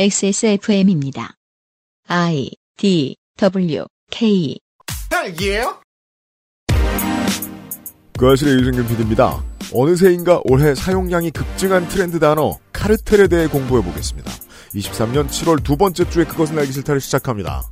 XSFM입니다. I D W K 딸기예요? 그 아실의 유승균 PD입니다. 어느새인가 올해 사용량이 급증한 트렌드 단어 카르텔에 대해 공부해 보겠습니다. 23년 7월 두 번째 주에 그것은 알기 싫다를 시작합니다.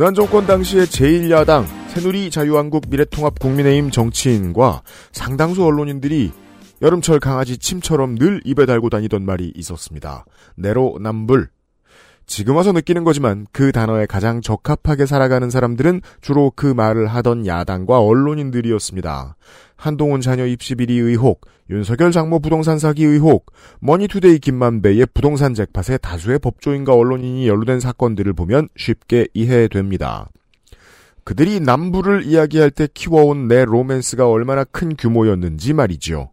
지난 정권 당시의 제1야당 새누리 자유한국 미래통합 국민의힘 정치인과 상당수 언론인들이 여름철 강아지 침처럼 늘 입에 달고 다니던 말이 있었습니다. 내로남불. 지금 와서 느끼는 거지만 그 단어에 가장 적합하게 살아가는 사람들은 주로 그 말을 하던 야당과 언론인들이었습니다. 한동훈 자녀 입시 비리 의혹, 윤석열 장모 부동산 사기 의혹, 머니투데이 김만배의 부동산 잭팟에 다수의 법조인과 언론인이 연루된 사건들을 보면 쉽게 이해됩니다. 그들이 남부를 이야기할 때 키워온 내 로맨스가 얼마나 큰 규모였는지 말이지요.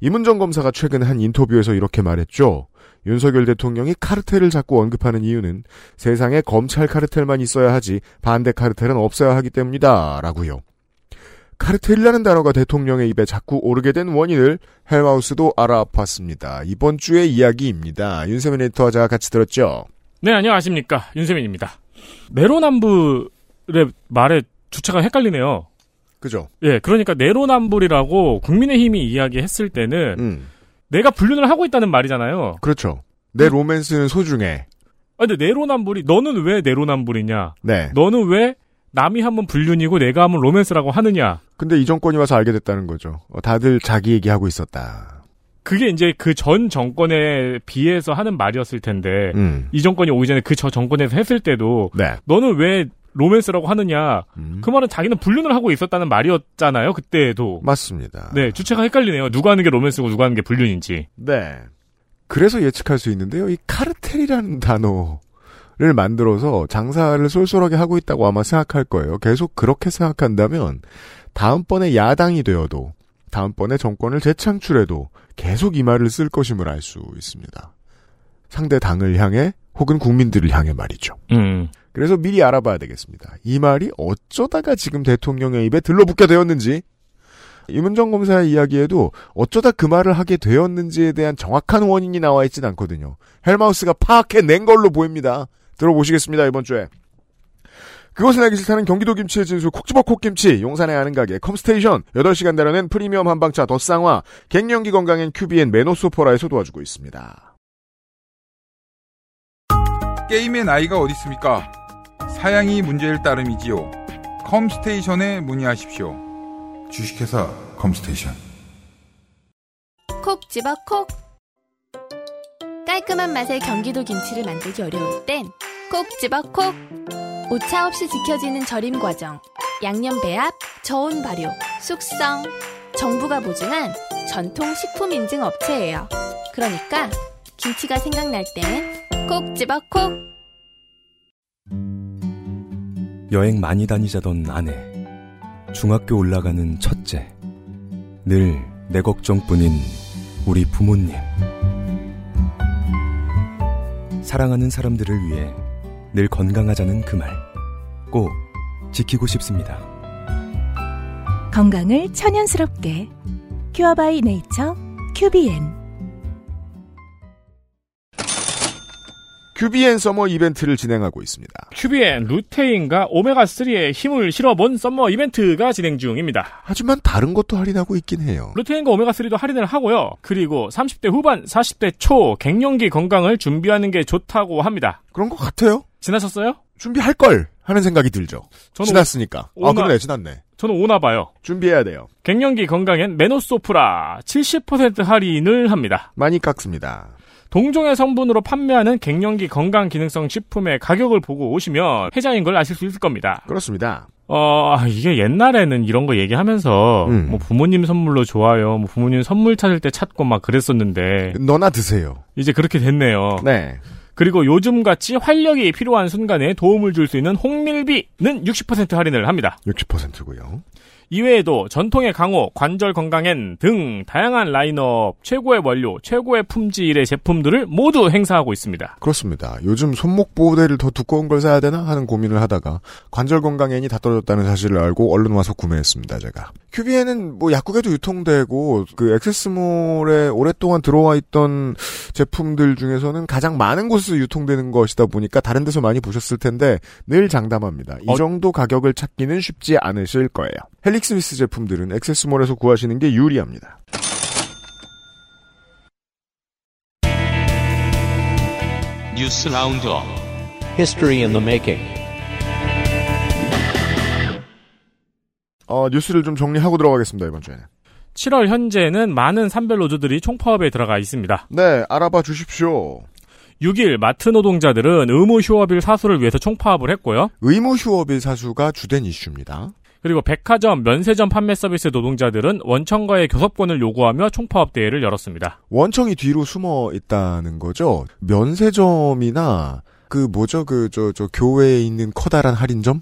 이문정 검사가 최근 한 인터뷰에서 이렇게 말했죠. 윤석열 대통령이 카르텔을 자꾸 언급하는 이유는 세상에 검찰 카르텔만 있어야 하지 반대 카르텔은 없어야 하기 때문이다. 라고요. 카르텔이라는 단어가 대통령의 입에 자꾸 오르게 된 원인을 헬마우스도 알아봤습니다. 이번 주의 이야기입니다. 윤세민 에디터와 같이 들었죠. 네, 안녕하십니까. 윤세민입니다. 내로남불의 말에 주체가 헷갈리네요. 그죠? 예, 그러니까 내로남불이라고 국민의힘이 이야기했을 때는 음, 내가 불륜을 하고 있다는 말이잖아요. 그렇죠. 내 로맨스는 소중해. 아, 근데 내로남불이 너는 왜 내로남불이냐? 네. 너는 왜 남이 하면 불륜이고 내가 하면 로맨스라고 하느냐? 근데 이 정권이 와서 알게 됐다는 거죠. 어, 다들 자기 얘기하고 있었다. 그게 이제 그 전 정권에 비해서 하는 말이었을 텐데 음, 이 정권이 오기 전에 그 저 정권에서 했을 때도 네. 너는 왜 로맨스라고 하느냐? 음, 그 말은 자기는 불륜을 하고 있었다는 말이었잖아요. 그때도. 맞습니다. 네, 주체가 헷갈리네요. 누가 하는 게 로맨스고 누가 하는 게 불륜인지. 네. 그래서 예측할 수 있는데요. 이 카르텔이라는 단어를 만들어서 장사를 쏠쏠하게 하고 있다고 아마 생각할 거예요. 계속 그렇게 생각한다면 다음번에 야당이 되어도 다음번에 정권을 재창출해도 계속 이 말을 쓸 것임을 알 수 있습니다. 상대 당을 향해 혹은 국민들을 향해 말이죠. 음. 그래서 미리 알아봐야 되겠습니다. 이 말이 어쩌다가 지금 대통령의 입에 들러붙게 되었는지, 이문정 검사의 이야기에도 어쩌다 그 말을 하게 되었는지에 대한 정확한 원인이 나와 있진 않거든요. 헬마우스가 파악해낸 걸로 보입니다. 들어보시겠습니다, 이번 주에. 그것은 알기 싫다는 경기도 김치의 진수 콕집어 콕김치, 용산의 아는 가게 컴스테이션, 8시간 다려낸 프리미엄 한방차 더쌍화, 갱년기 건강엔 큐비엔 메노소포라에서 도와주고 있습니다. 게임의 나이가 어디 있습니까? 사양이 문제일 따름이지요. 컴스테이션에 문의하십시오. 주식회사 컴스테이션. 콕 집어 콕 깔끔한 맛의 경기도 김치를 만들기 어려울 땐 콕 집어 콕 오차 없이 지켜지는 절임 과정 양념 배합 저온 발효 숙성 정부가 보증한 전통 식품 인증 업체예요 그러니까 김치가 생각날 땐 콕 집어 콕 여행 많이 다니자던 아내. 중학교 올라가는 첫째. 늘 내 걱정뿐인 우리 부모님. 사랑하는 사람들을 위해 늘 건강하자는 그 말. 꼭 지키고 싶습니다. 건강을 천연스럽게 Cure by Nature 큐비엔 큐비엔 summer 이벤트를 진행하고 있습니다. 큐비엔 루테인과 오메가3의 힘을 실어본 summer 이벤트가 진행 중입니다. 하지만 다른 것도 할인하고 있긴 해요. 루테인과 오메가3도 할인을 하고요. 그리고 30대 후반, 40대 초 갱년기 건강을 준비하는 게 좋다고 합니다. 그런 것 같아요. 지나셨어요? 준비할 걸 하는 생각이 들죠. 저는 지났으니까. 오- 아 오나- 그러네 지났네. 저는 오나 봐요. 준비해야 돼요. 갱년기 건강엔 메노소프라 70% 할인을 합니다. 많이 깎습니다. 동종의 성분으로 판매하는 갱년기 건강 기능성 식품의 가격을 보고 오시면 해자인 걸 아실 수 있을 겁니다. 그렇습니다. 어, 아, 이게 옛날에는 이런 거 얘기하면서 음. 뭐 부모님 선물로 좋아요. 뭐 부모님 선물 찾을 때 찾고 막 그랬었는데 너나 드세요. 이제 그렇게 됐네요. 네. 그리고 요즘같이 활력이 필요한 순간에 도움을 줄 수 있는 홍밀비는 60% 할인을 합니다. 60%고요. 이외에도 전통의 강호, 관절 건강엔 등 다양한 라인업, 최고의 원료, 최고의 품질의 제품들을 모두 행사하고 있습니다. 그렇습니다. 요즘 손목 보호대를 더 두꺼운 걸 사야 되나 하는 고민을 하다가 관절 건강 앤이 다 떨어졌다는 사실을 알고 얼른 와서 구매했습니다. 제가. 큐비에는 뭐 약국에도 유통되고 그 액세스몰에 오랫동안 들어와 있던 제품들 중에서는 가장 많은 곳에서 유통되는 것이다 보니까 다른 데서 많이 보셨을 텐데 늘 장담합니다. 이 어- 정도 가격을 찾기는 쉽지 않으실 거예요. 헬릭스미스 제품들은 XS몰에서 구하시는 게 유리합니다. 뉴스 roundup History in the Making 어, 뉴스를 좀 정리하고 들어가겠습니다. 이번 주에는. 7월 현재는 많은 산별 노조들이 총파업에 들어가 있습니다. 네, 알아봐 주십시오. 6일 마트 노동자들은 의무 휴업일 사수를 위해서 총파업을 했고요. 의무 휴업일 사수가 주된 이슈입니다. 그리고 백화점, 면세점 판매 서비스 노동자들은 원청과의 교섭권을 요구하며 총파업 대회를 열었습니다. 원청이 뒤로 숨어 있다는 거죠. 면세점이나 그 뭐죠 그 저저 교회에 있는 커다란 할인점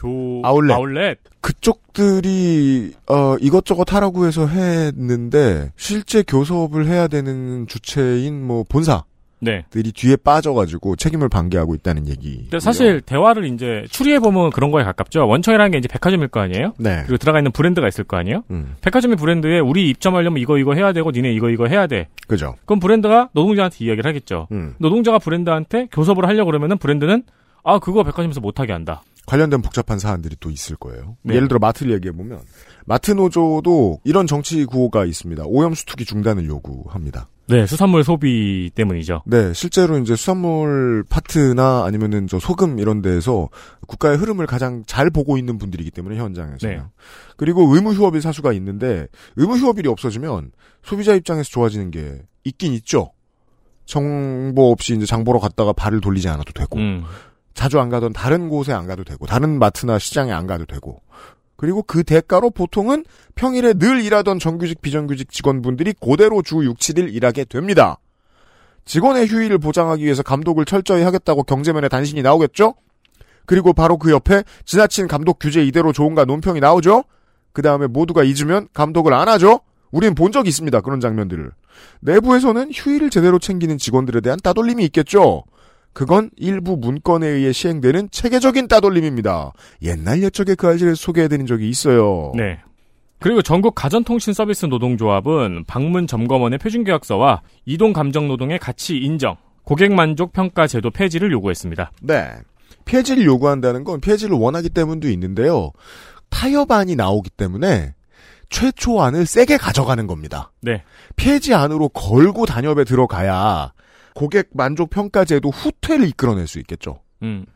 교 아울렛. 아울렛. 그쪽들이 어 이것저것 하라고 해서 했는데 실제 교섭을 해야 되는 주체인 뭐 본사들이 네. 뒤에 빠져가지고 책임을 반기하고 있다는 얘기. 근데 사실 대화를 이제 추리해 보면 그런 거에 가깝죠. 원청이라는 게 이제 백화점일 거 아니에요? 네. 그리고 들어가 있는 브랜드가 있을 거 아니에요? 음, 백화점의 브랜드에 우리 입점하려면 이거 이거 해야 되고 니네 이거 이거 해야 돼. 그죠. 그럼 브랜드가 노동자한테 이야기를 하겠죠. 음. 노동자가 브랜드한테 교섭을 하려고 그러면은 브랜드는 아 그거 백화점에서 못하게 한다. 관련된 복잡한 사안들이 또 있을 거예요. 네. 예를 들어 마트를 얘기해 보면 마트 노조도 이런 정치 구호가 있습니다. 오염 수 투기 중단을 요구합니다. 네, 수산물 소비 때문이죠. 네, 실제로 이제 수산물 파트나 아니면은 저 소금 이런 데에서 국가의 흐름을 가장 잘 보고 있는 분들이기 때문에 현장에서요. 네. 그리고 의무 휴업일 사수가 있는데 의무 휴업일이 없어지면 소비자 입장에서 좋아지는 게 있긴 있죠. 정보 없이 이제 장 보러 갔다가 발을 돌리지 않아도 되고 음. 자주 안 가던 다른 곳에 안 가도 되고 다른 마트나 시장에 안 가도 되고 그리고 그 대가로 보통은 평일에 늘 일하던 정규직 비정규직 직원분들이 그대로 주 6, 7일 일하게 됩니다. 직원의 휴일을 보장하기 위해서 감독을 철저히 하겠다고 경제면에 단신이 나오겠죠? 그리고 바로 그 옆에 지나친 감독 규제 이대로 좋은가 논평이 나오죠? 그 다음에 모두가 잊으면 감독을 안 하죠? 우린 본 적이 있습니다. 그런 장면들을. 내부에서는 휴일을 제대로 챙기는 직원들에 대한 따돌림이 있겠죠? 그건 일부 문건에 의해 시행되는 체계적인 따돌림입니다. 옛날 옛적에 그 알지를 소개해드린 적이 있어요. 네. 그리고 전국 가전통신 서비스 노동조합은 방문 점검원의 표준계약서와 이동 감정 노동의 가치 인정, 고객 만족 평가 제도 폐지를 요구했습니다. 네. 폐지를 요구한다는 건 폐지를 원하기 때문도 있는데요. 타협안이 나오기 때문에 최초안을 세게 가져가는 겁니다. 네. 폐지 안으로 걸고 단협에 들어가야 고객 만족 평가제도 후퇴를 이끌어낼 수 있겠죠. 음.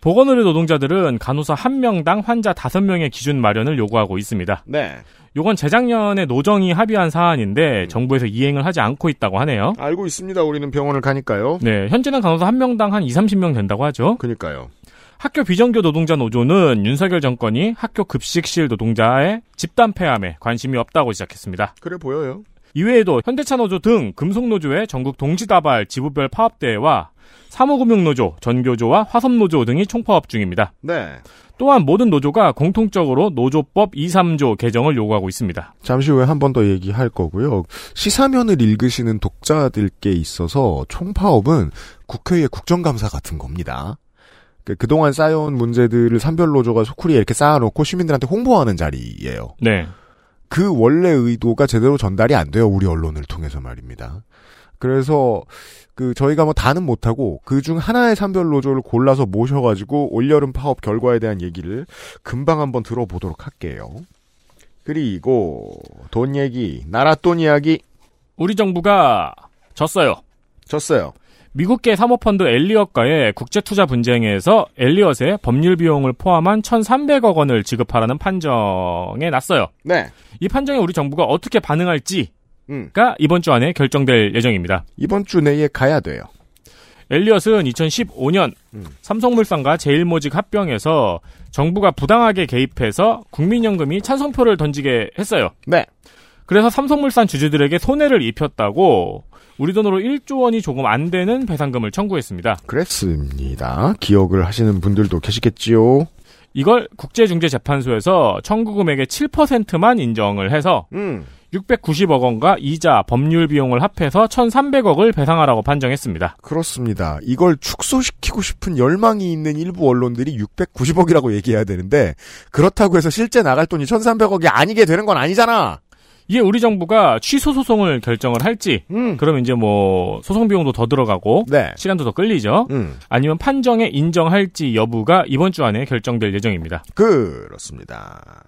보건의료 노동자들은 간호사 1명당 환자 5명의 기준 마련을 요구하고 있습니다. 네. 요건 재작년에 노정이 합의한 사안인데 정부에서 이행을 하지 않고 있다고 하네요. 알고 있습니다. 우리는 병원을 가니까요. 네, 현재는 간호사 1명당 한 2, 30명 된다고 하죠. 그니까요. 학교 비정규 노동자 노조는 윤석열 정권이 학교 급식실 노동자의 집단 폐암에 관심이 없다고 시작했습니다. 그래 보여요. 이외에도 현대차 노조 등 금속 노조의 전국 동지다발 지부별 파업대회와 사무금융노조, 전교조와 화섬노조 등이 총파업 중입니다. 네. 또한 모든 노조가 공통적으로 노조법 2, 3조 개정을 요구하고 있습니다. 잠시 후에 한 번 더 얘기할 거고요. 시사면을 읽으시는 독자들께 있어서 총파업은 국회의 국정감사 같은 겁니다. 그- 그동안 쌓여온 문제들을 산별노조가 소쿠리에 이렇게 쌓아놓고 시민들한테 홍보하는 자리예요. 네. 그 원래 의도가 제대로 전달이 안 돼요. 우리 언론을 통해서 말입니다. 그래서 그 저희가 뭐 다는 못하고 그 중 하나의 산별 노조를 골라서 모셔가지고 올여름 파업 결과에 대한 얘기를 금방 한번 들어보도록 할게요. 그리고 돈 얘기, 나라 돈 이야기 우리 정부가 졌어요. 졌어요. 미국계 사모펀드 엘리엇과의 국제투자 분쟁에서 엘리엇의 법률 비용을 포함한 1,300억 원을 지급하라는 판정에 났어요. 네. 이 판정에 우리 정부가 어떻게 반응할지가 음. 이번 주 안에 결정될 예정입니다. 이번 주 내에 가야 돼요. 엘리엇은 2015년 음. 삼성물산과 제일모직 합병해서 정부가 부당하게 개입해서 국민연금이 찬성표를 던지게 했어요. 네. 그래서 삼성물산 주주들에게 손해를 입혔다고 우리 돈으로 1조 원이 조금 안 되는 배상금을 청구했습니다. 그랬습니다. 기억을 하시는 분들도 계시겠지요. 이걸 국제중재재판소에서 청구 금액의 7%만 인정을 해서 음. 690억 원과 이자, 법률 비용을 합해서 1,300억을 배상하라고 판정했습니다. 그렇습니다. 이걸 축소시키고 싶은 열망이 있는 일부 언론들이 690억이라고 얘기해야 되는데 그렇다고 해서 실제 나갈 돈이 1,300억이 아니게 되는 건 아니잖아. 이게 우리 정부가 취소 소송을 결정을 할지, 음. 그러면 이제 뭐 소송 비용도 더 들어가고 네. 시간도 더 끌리죠. 음. 아니면 판정에 인정할지 여부가 이번 주 안에 결정될 예정입니다. 그렇습니다.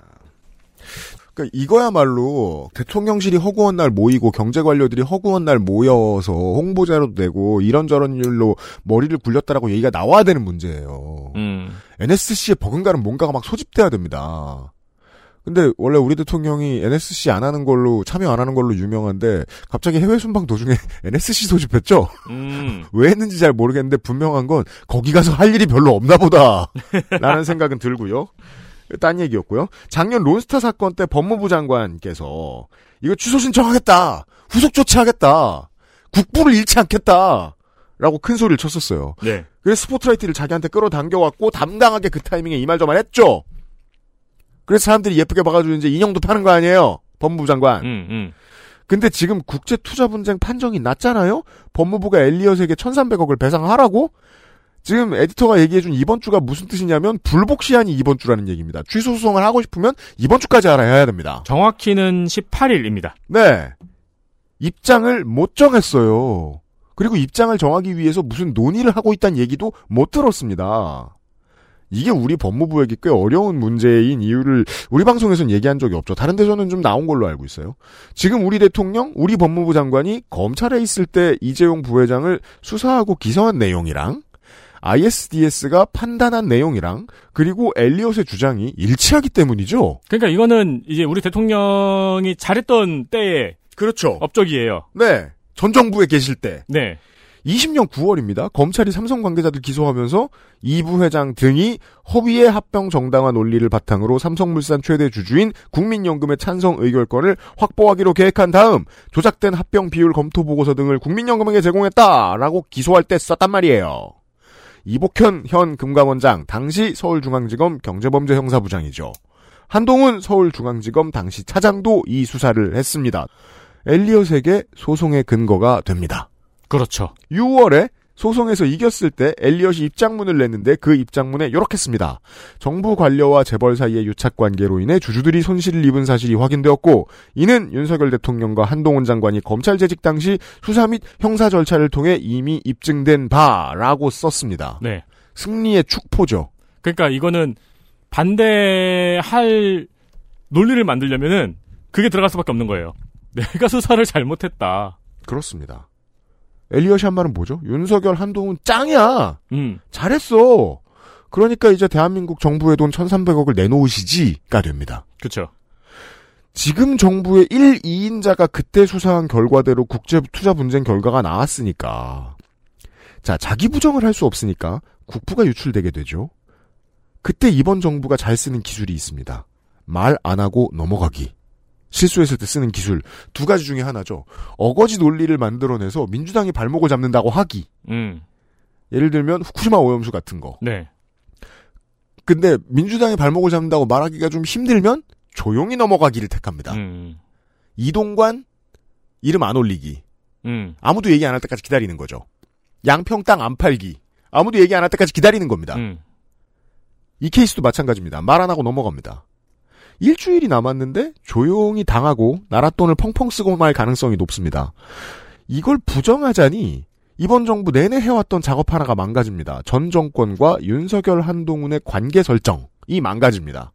그러니까 이거야말로 대통령실이 허구한 날 모이고 경제 관료들이 허구한 날 모여서 홍보자료도 내고 이런저런 일로 머리를 굴렸다라고 얘기가 나와야 되는 문제예요. 음. NSC에 버금가는 뭔가가 막 소집돼야 됩니다. 근데 원래 우리 대통령이 NSC 안 하는 걸로 참여 안 하는 걸로 유명한데 갑자기 해외 순방 도중에 NSC 소집했죠? 음. 왜 했는지 잘 모르겠는데 분명한 건 거기 가서 할 일이 별로 없나 보다. 라는 생각은 들고요. 딴 얘기였고요. 작년 론스타 사건 때 법무부 장관께서 이거 취소 신청하겠다. 후속 조치하겠다. 국부를 잃지 않겠다. 라고 큰 소리를 쳤었어요. 네. 그래서 스포트라이트를 자기한테 끌어당겨왔고 담당하게 그 타이밍에 이 말 저말 했죠. 그래서 사람들이 예쁘게 봐가지고 이제 인형도 파는 거 아니에요. 법무부 장관. 음, 음. 근데 지금 국제 투자 분쟁 판정이 났잖아요? 법무부가 엘리엇에게 1300억을 배상하라고? 지금 에디터가 얘기해준 이번 주가 무슨 뜻이냐면 불복 시한이 이번 주라는 얘기입니다. 취소 소송을 하고 싶으면 이번 주까지 알아야 됩니다. 정확히는 18일입니다. 네. 입장을 못 정했어요. 그리고 입장을 정하기 위해서 무슨 논의를 하고 있다는 얘기도 못 들었습니다. 이게 우리 법무부에게 꽤 어려운 문제인 이유를 우리 방송에서는 얘기한 적이 없죠. 다른 데서는 좀 나온 걸로 알고 있어요. 지금 우리 대통령, 우리 법무부 장관이 검찰에 있을 때 이재용 부회장을 수사하고 기소한 내용이랑 ISDS가 판단한 내용이랑 그리고 엘리엇의 주장이 일치하기 때문이죠. 그러니까 이거는 이제 우리 대통령이 잘했던 때의 그렇죠. 업적이에요. 네. 전 정부에 계실 때. 네. 20년 9월입니다. 검찰이 삼성 관계자들 기소하면서 이 부 회장 등이 허위의 합병 정당화 논리를 바탕으로 삼성물산 최대 주주인 국민연금의 찬성 의결권을 확보하기로 계획한 다음 조작된 합병 비율 검토 보고서 등을 국민연금에게 제공했다라고 기소할 때 썼단 말이에요. 이복현 현 금감원장 당시 서울중앙지검 경제범죄 형사부장이죠. 한동훈 서울중앙지검 당시 차장도 이 수사를 했습니다. 엘리엇에게 소송의 근거가 됩니다. 그렇죠. 6월에 소송에서 이겼을 때 엘리엇이 입장문을 냈는데 그 입장문에 이렇게 씁니다. 정부 관료와 재벌 사이의 유착 관계로 인해 주주들이 손실을 입은 사실이 확인되었고 이는 윤석열 대통령과 한동훈 장관이 검찰 재직 당시 수사 및 형사 절차를 통해 이미 입증된 바라고 썼습니다. 네. 승리의 축포죠. 그러니까 이거는 반대할 논리를 만들려면은 그게 들어갈 수밖에 없는 거예요. 내가 수사를 잘못했다. 그렇습니다. 엘리엇이 한 말은 뭐죠? 윤석열 한동훈 짱이야. 음. 잘했어. 그러니까 이제 대한민국 정부의 돈 1,300억을 내놓으시지가 됩니다. 그렇죠. 지금 정부의 1, 2인자가 그때 수사한 결과대로 국제 투자 분쟁 결과가 나왔으니까. 자, 자기 부정을 할 수 없으니까 국부가 유출되게 되죠. 그때 이번 정부가 잘 쓰는 기술이 있습니다. 말 안 하고 넘어가기. 실수했을 때 쓰는 기술 두 가지 중에 하나죠. 어거지 논리를 만들어내서 민주당이 발목을 잡는다고 하기. 음. 예를 들면 후쿠시마 오염수 같은 거. 네. 근데 민주당이 발목을 잡는다고 말하기가 좀 힘들면 조용히 넘어가기를 택합니다. 음. 이동관 이름 안 올리기. 음. 아무도 얘기 안 할 때까지 기다리는 거죠. 양평 땅 안 팔기. 아무도 얘기 안 할 때까지 기다리는 겁니다. 음. 이 케이스도 마찬가지입니다. 말 안 하고 넘어갑니다. 일주일이 남았는데 조용히 당하고 나라 돈을 펑펑 쓰고 말 가능성이 높습니다. 이걸 부정하자니 이번 정부 내내 해왔던 작업 하나가 망가집니다. 전 정권과 윤석열 한동훈의 관계 설정이 망가집니다.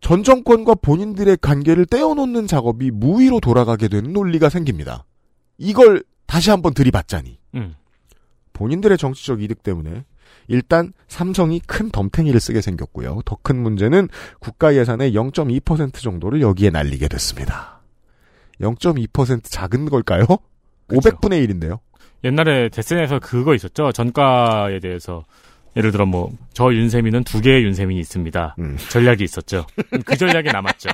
전 정권과 본인들의 관계를 떼어놓는 작업이 무위로 돌아가게 되는 논리가 생깁니다. 이걸 다시 한번 들이받자니 음. 본인들의 정치적 이득 때문에 일단 삼성이 큰 덤탱이를 쓰게 생겼고요. 더 큰 문제는 국가 예산의 0.2% 정도를 여기에 날리게 됐습니다. 0.2% 작은 걸까요? 그쵸. 500분의 1인데요. 옛날에 데센에서 그거 있었죠. 전가에 대해서. 예를 들어 뭐 저 윤세민은 두 개의 윤세민이 있습니다. 음. 전략이 있었죠. 그 전략이 남았죠.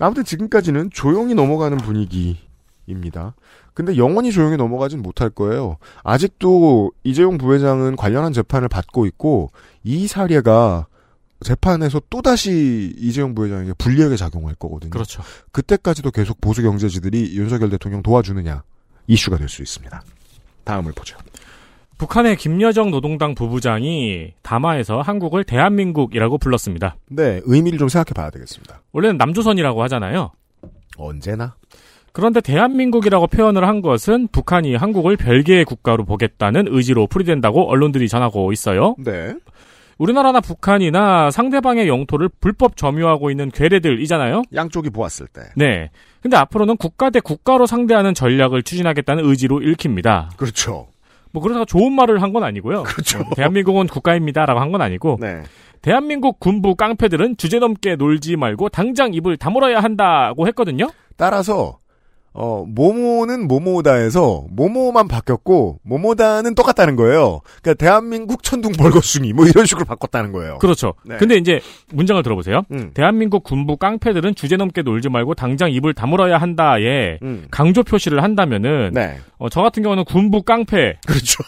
아무튼 지금까지는 조용히 넘어가는 분위기인 입니다. 근데 영원히 조용히 넘어가진 못할 거예요. 아직도 이재용 부회장은 관련한 재판을 받고 있고 이 사례가 재판에서 또다시 이재용 부회장에게 불리하게 작용할 거거든요. 그렇죠. 그때까지도 계속 보수 경제지들이 윤석열 대통령 도와주느냐 이슈가 될 수 있습니다. 다음을 보죠. 북한의 김여정 노동당 부부장이 담화에서 한국을 대한민국이라고 불렀습니다. 네, 의미를 좀 생각해 봐야 되겠습니다. 원래는 남조선이라고 하잖아요. 언제나 그런데 대한민국이라고 표현을 한 것은 북한이 한국을 별개의 국가로 보겠다는 의지로 풀이된다고 언론들이 전하고 있어요. 네. 우리나라나 북한이나 상대방의 영토를 불법 점유하고 있는 괴뢰들이잖아요. 양쪽이 보았을 때. 네. 근데 앞으로는 국가 대 국가로 상대하는 전략을 추진하겠다는 의지로 읽힙니다. 그렇죠. 뭐 그러다가 좋은 말을 한 건 아니고요. 그렇죠. 뭐 대한민국은 국가입니다라고 한 건 아니고 네. 대한민국 군부 깡패들은 주제넘게 놀지 말고 당장 입을 다물어야 한다고 했거든요. 따라서 어 모모는 모모다에서 모모만 바뀌었고 모모다는 똑같다는 거예요. 그러니까 대한민국 천둥 벌거숭이 뭐 이런 식으로 바꿨다는 거예요. 그렇죠. 네. 근데 이제 문장을 들어보세요. 음. 대한민국 군부 깡패들은 주제 넘게 놀지 말고 당장 입을 다물어야 한다에 음. 강조 표시를 한다면은 네. 어, 저 같은 경우는 군부 깡패 그렇죠.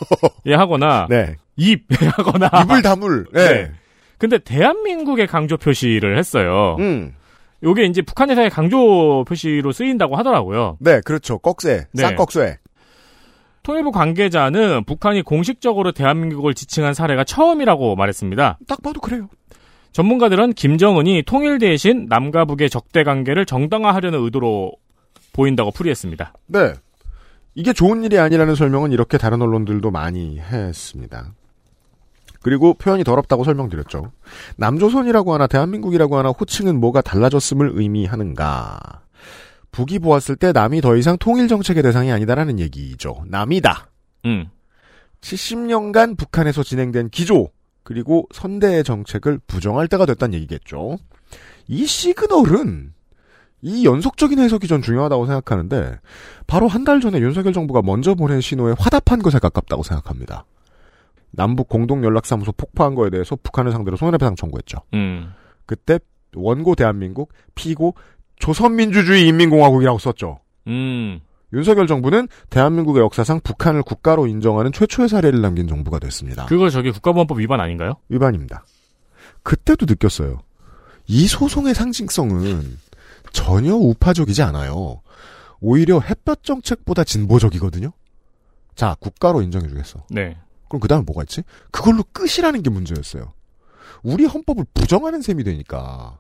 예 하거나 네. 입 예, 하거나 입을 다물. 네. 네. 근데 대한민국의 강조 표시를 했어요. 음. 요게 이제 북한에서의 강조 표시로 쓰인다고 하더라고요. 네, 그렇죠. 꺽쇠. 네. 쌍꺽쇠. 통일부 관계자는 북한이 공식적으로 대한민국을 지칭한 사례가 처음이라고 말했습니다. 딱 봐도 그래요. 전문가들은 김정은이 통일 대신 남과 북의 적대 관계를 정당화하려는 의도로 보인다고 풀이했습니다. 네. 이게 좋은 일이 아니라는 설명은 이렇게 다른 언론들도 많이 했습니다. 그리고 표현이 더럽다고 설명드렸죠. 남조선이라고 하나 대한민국이라고 하나 호칭은 뭐가 달라졌음을 의미하는가. 북이 보았을 때 남이 더 이상 통일 정책의 대상이 아니다라는 얘기죠. 남이다. 음. 70년간 북한에서 진행된 기조 그리고 선대의 정책을 부정할 때가 됐다는 얘기겠죠. 이 시그널은 이 연속적인 해석이 전 중요하다고 생각하는데 바로 한 달 전에 윤석열 정부가 먼저 보낸 신호에 화답한 것에 가깝다고 생각합니다. 남북 공동 연락사무소 폭파한 거에 대해서 북한을 상대로 손해배상 청구했죠. 음. 그때 원고 대한민국, 피고 조선민주주의 인민공화국이라고 썼죠. 음. 윤석열 정부는 대한민국의 역사상 북한을 국가로 인정하는 최초의 사례를 남긴 정부가 됐습니다. 그거 저기 국가보안법 위반 아닌가요? 위반입니다. 그때도 느꼈어요. 이 소송의 상징성은 전혀 우파적이지 않아요. 오히려 햇볕 정책보다 진보적이거든요. 자, 국가로 인정해주겠어. 네. 그럼 그 다음에 뭐가 있지? 그걸로 끝이라는 게 문제였어요. 우리 헌법을 부정하는 셈이 되니까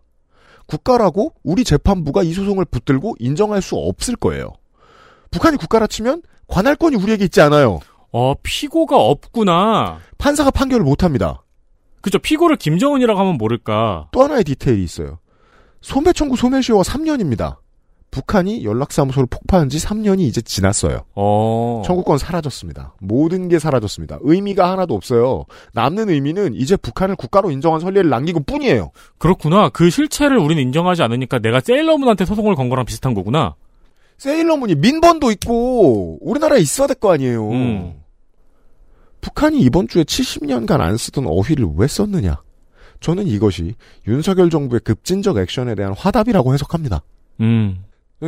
국가라고 우리 재판부가 이 소송을 붙들고 인정할 수 없을 거예요. 북한이 국가라 치면 관할권이 우리에게 있지 않아요. 어, 피고가 없구나. 판사가 판결을 못 합니다. 그죠. 피고를 김정은이라고 하면 모를까. 또 하나의 디테일이 있어요. 소매 청구 소매시효가 3년입니다. 북한이 연락사무소를 폭파한 지 3년이 이제 지났어요. 어. 청구권 사라졌습니다. 모든 게 사라졌습니다. 의미가 하나도 없어요. 남는 의미는 이제 북한을 국가로 인정한 선례를 것 뿐이에요. 그렇구나. 그 실체를 우리는 인정하지 않으니까 내가 세일러문한테 소송을 건 거랑 비슷한 거구나. 세일러문이 민번도 있고 우리나라에 있어야 될 거 아니에요. 음. 북한이 이번 주에 70년간 안 쓰던 어휘를 왜 썼느냐? 저는 이것이 윤석열 정부의 급진적 액션에 대한 화답이라고 해석합니다. 음.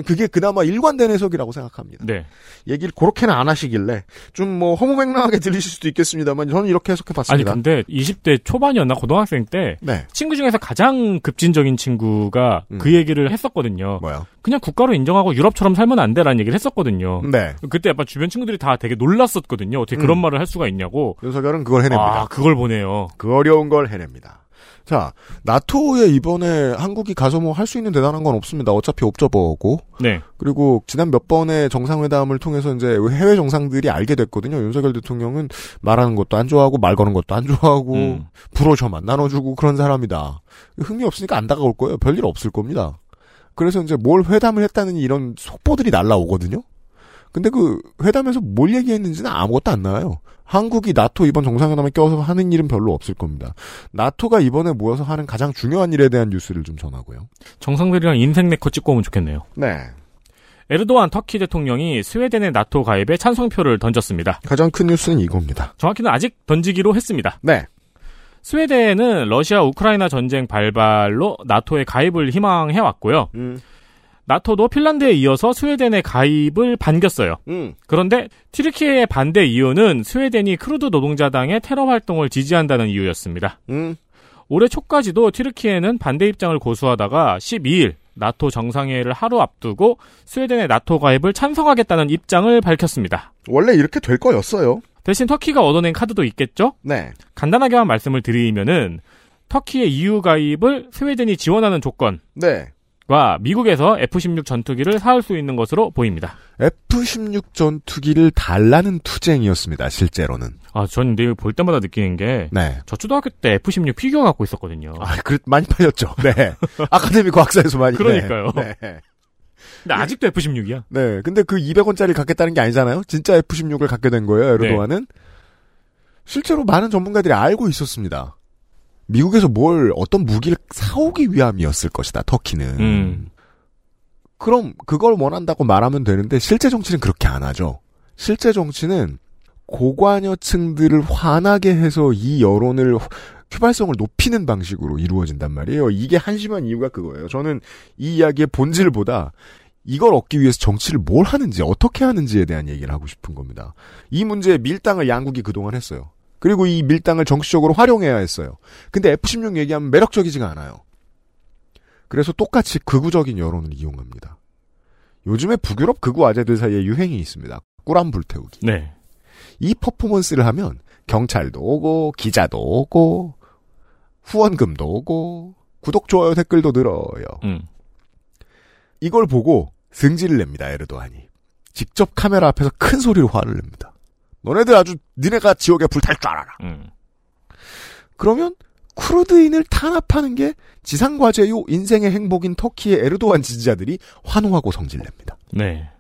그게 그나마 일관된 해석이라고 생각합니다. 네. 얘기를 그렇게는 안 하시길래 좀 뭐 허무맹랑하게 들리실 수도 있겠습니다만 저는 이렇게 아니 해석해 봤습니다. 근데 20대 초반이었나 고등학생 때 네. 친구 중에서 가장 급진적인 친구가 음. 그 얘기를 했었거든요. 뭐요? 그냥 국가로 인정하고 유럽처럼 살면 안 돼라는 얘기를 했었거든요. 네. 그때 약간 주변 친구들이 다 되게 놀랐었거든요. 어떻게 그런 음. 말을 할 수가 있냐고. 윤석열은 그걸 해냅니다. 아, 그걸 보네요. 그 어려운 걸 해냅니다. 자, 나토에 이번에 한국이 가서 뭐 할 수 있는 대단한 건 없습니다. 어차피 옵저버고. 네. 그리고 지난 몇 번의 정상회담을 통해서 이제 해외 정상들이 알게 됐거든요. 윤석열 대통령은 말하는 것도 안 좋아하고 말 거는 것도 안 좋아하고 음. 불어셔만 나눠주고 그런 사람이다. 흥미 없으니까 안 다가올 거예요. 별일 없을 겁니다. 그래서 이제 뭘 회담을 했다는 이런 속보들이 날라오거든요. 근데 그 회담에서 뭘 얘기했는지는 아무것도 안 나와요. 한국이 나토 이번 정상회담에 껴서 하는 일은 별로 없을 겁니다. 나토가 이번에 모여서 하는 가장 중요한 일에 대한 뉴스를 좀 전하고요. 정상들이랑 인생 네컷 찍고 오면 좋겠네요. 네. 에르도안 터키 대통령이 스웨덴의 나토 가입에 찬성표를 던졌습니다. 가장 큰 뉴스는 이겁니다. 정확히는 아직 던지기로 했습니다. 네. 스웨덴은 러시아 우크라이나 전쟁 발발로 나토에 가입을 희망해 왔고요. 음. 나토도 핀란드에 이어서 스웨덴의 가입을 반겼어요. 음. 그런데 튀르키예의 반대 이유는 스웨덴이 쿠르드 노동자당의 테러 활동을 지지한다는 이유였습니다. 음. 올해 초까지도 튀르키예는 반대 입장을 고수하다가 12일 나토 정상회의를 하루 앞두고 스웨덴의 나토 가입을 찬성하겠다는 입장을 밝혔습니다. 원래 이렇게 될 거였어요. 대신 터키가 얻어낸 카드도 있겠죠? 네. 간단하게만 말씀을 드리면은 터키의 EU 가입을 스웨덴이 지원하는 조건과 네. 미국에서 F-16 전투기를 사올 수 있는 것으로 보입니다. F-16 전투기를 달라는 투쟁이었습니다. 실제로는. 아, 전 이거 볼 때마다 느끼는 게 네. 저 초등학교 때 F-16 피규어 갖고 있었거든요. 아, 그 많이 팔렸죠. 네. 아카데미 과학사에서 많이. 그러니까요. 네. 네. 근데 아직도 F-16이야. 네. 근데 그 200원짜리 갖겠다는 게 아니잖아요. 진짜 F-16을 갖게 된 거예요. 에르도안은. 실제로 많은 전문가들이 알고 있었습니다. 미국에서 뭘 어떤 무기를 사오기 위함이었을 것이다. 터키는. 음. 그럼 그걸 원한다고 말하면 되는데 실제 정치는 그렇게 안 하죠. 실제 정치는 고관여층들을 화나게 해서 이 여론을 휘발성을 높이는 방식으로 이루어진단 말이에요. 이게 한심한 이유가 그거예요. 저는 이 이야기의 본질보다 이걸 얻기 위해서 정치를 뭘 하는지 어떻게 하는지에 대한 얘기를 하고 싶은 겁니다. 이 문제에 밀당을 양국이 그동안 했어요. 그리고 이 밀당을 정치적으로 활용해야 했어요. 근데 F-16 얘기하면 매력적이지가 않아요. 그래서 똑같이 극우적인 여론을 이용합니다. 요즘에 북유럽 극우 아재들 사이에 유행이 있습니다. 꿀안 불태우기. 네. 이 퍼포먼스를 하면 경찰도 오고 기자도 오고 후원금도 오고 구독 좋아요 댓글도 늘어요. 음. 이걸 보고 승질을 냅니다. 에르도안이. 직접 카메라 앞에서 큰 소리로 화를 냅니다. 너네들 아주 니네가 지옥에 불탈 줄 알아라. 음. 그러면 쿠르드인을 탄압하는 게 지상과제요 인생의 행복인 터키의 에르도안 지지자들이 환호하고 성질냅니다. 네.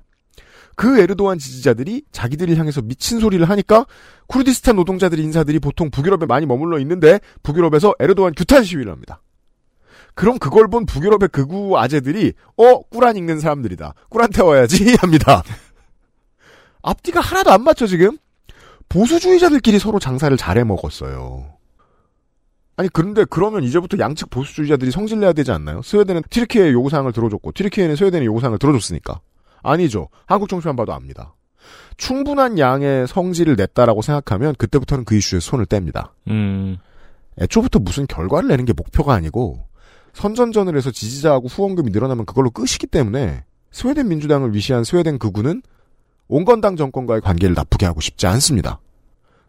그 에르도안 지지자들이 자기들을 향해서 미친 소리를 하니까 쿠르디스탄 노동자들 인사들이 보통 북유럽에 많이 머물러 있는데 북유럽에서 에르도안 규탄 시위를 합니다. 그럼 그걸 본 북유럽의 극우 아재들이 어 꾸란 읽는 사람들이다. 꾸란 태워야지 합니다. 앞뒤가 하나도 안 맞죠 지금? 보수주의자들끼리 서로 장사를 잘해 먹었어요. 아니 그런데 그러면 이제부터 양측 보수주의자들이 성질내야 되지 않나요? 스웨덴은 튀르키예의 요구사항을 들어줬고 튀르키예는 스웨덴의 요구사항을 들어줬으니까. 아니죠. 한국 정치만 봐도 압니다. 충분한 양의 성질을 냈다라고 생각하면 그때부터는 그 이슈에 손을 뗍니다. 음. 애초부터 무슨 결과를 내는 게 목표가 아니고 선전전을 해서 지지자하고 후원금이 늘어나면 그걸로 끝이기 때문에 스웨덴 민주당을 위시한 스웨덴 극우는 온건당 정권과의 관계를 나쁘게 하고 싶지 않습니다.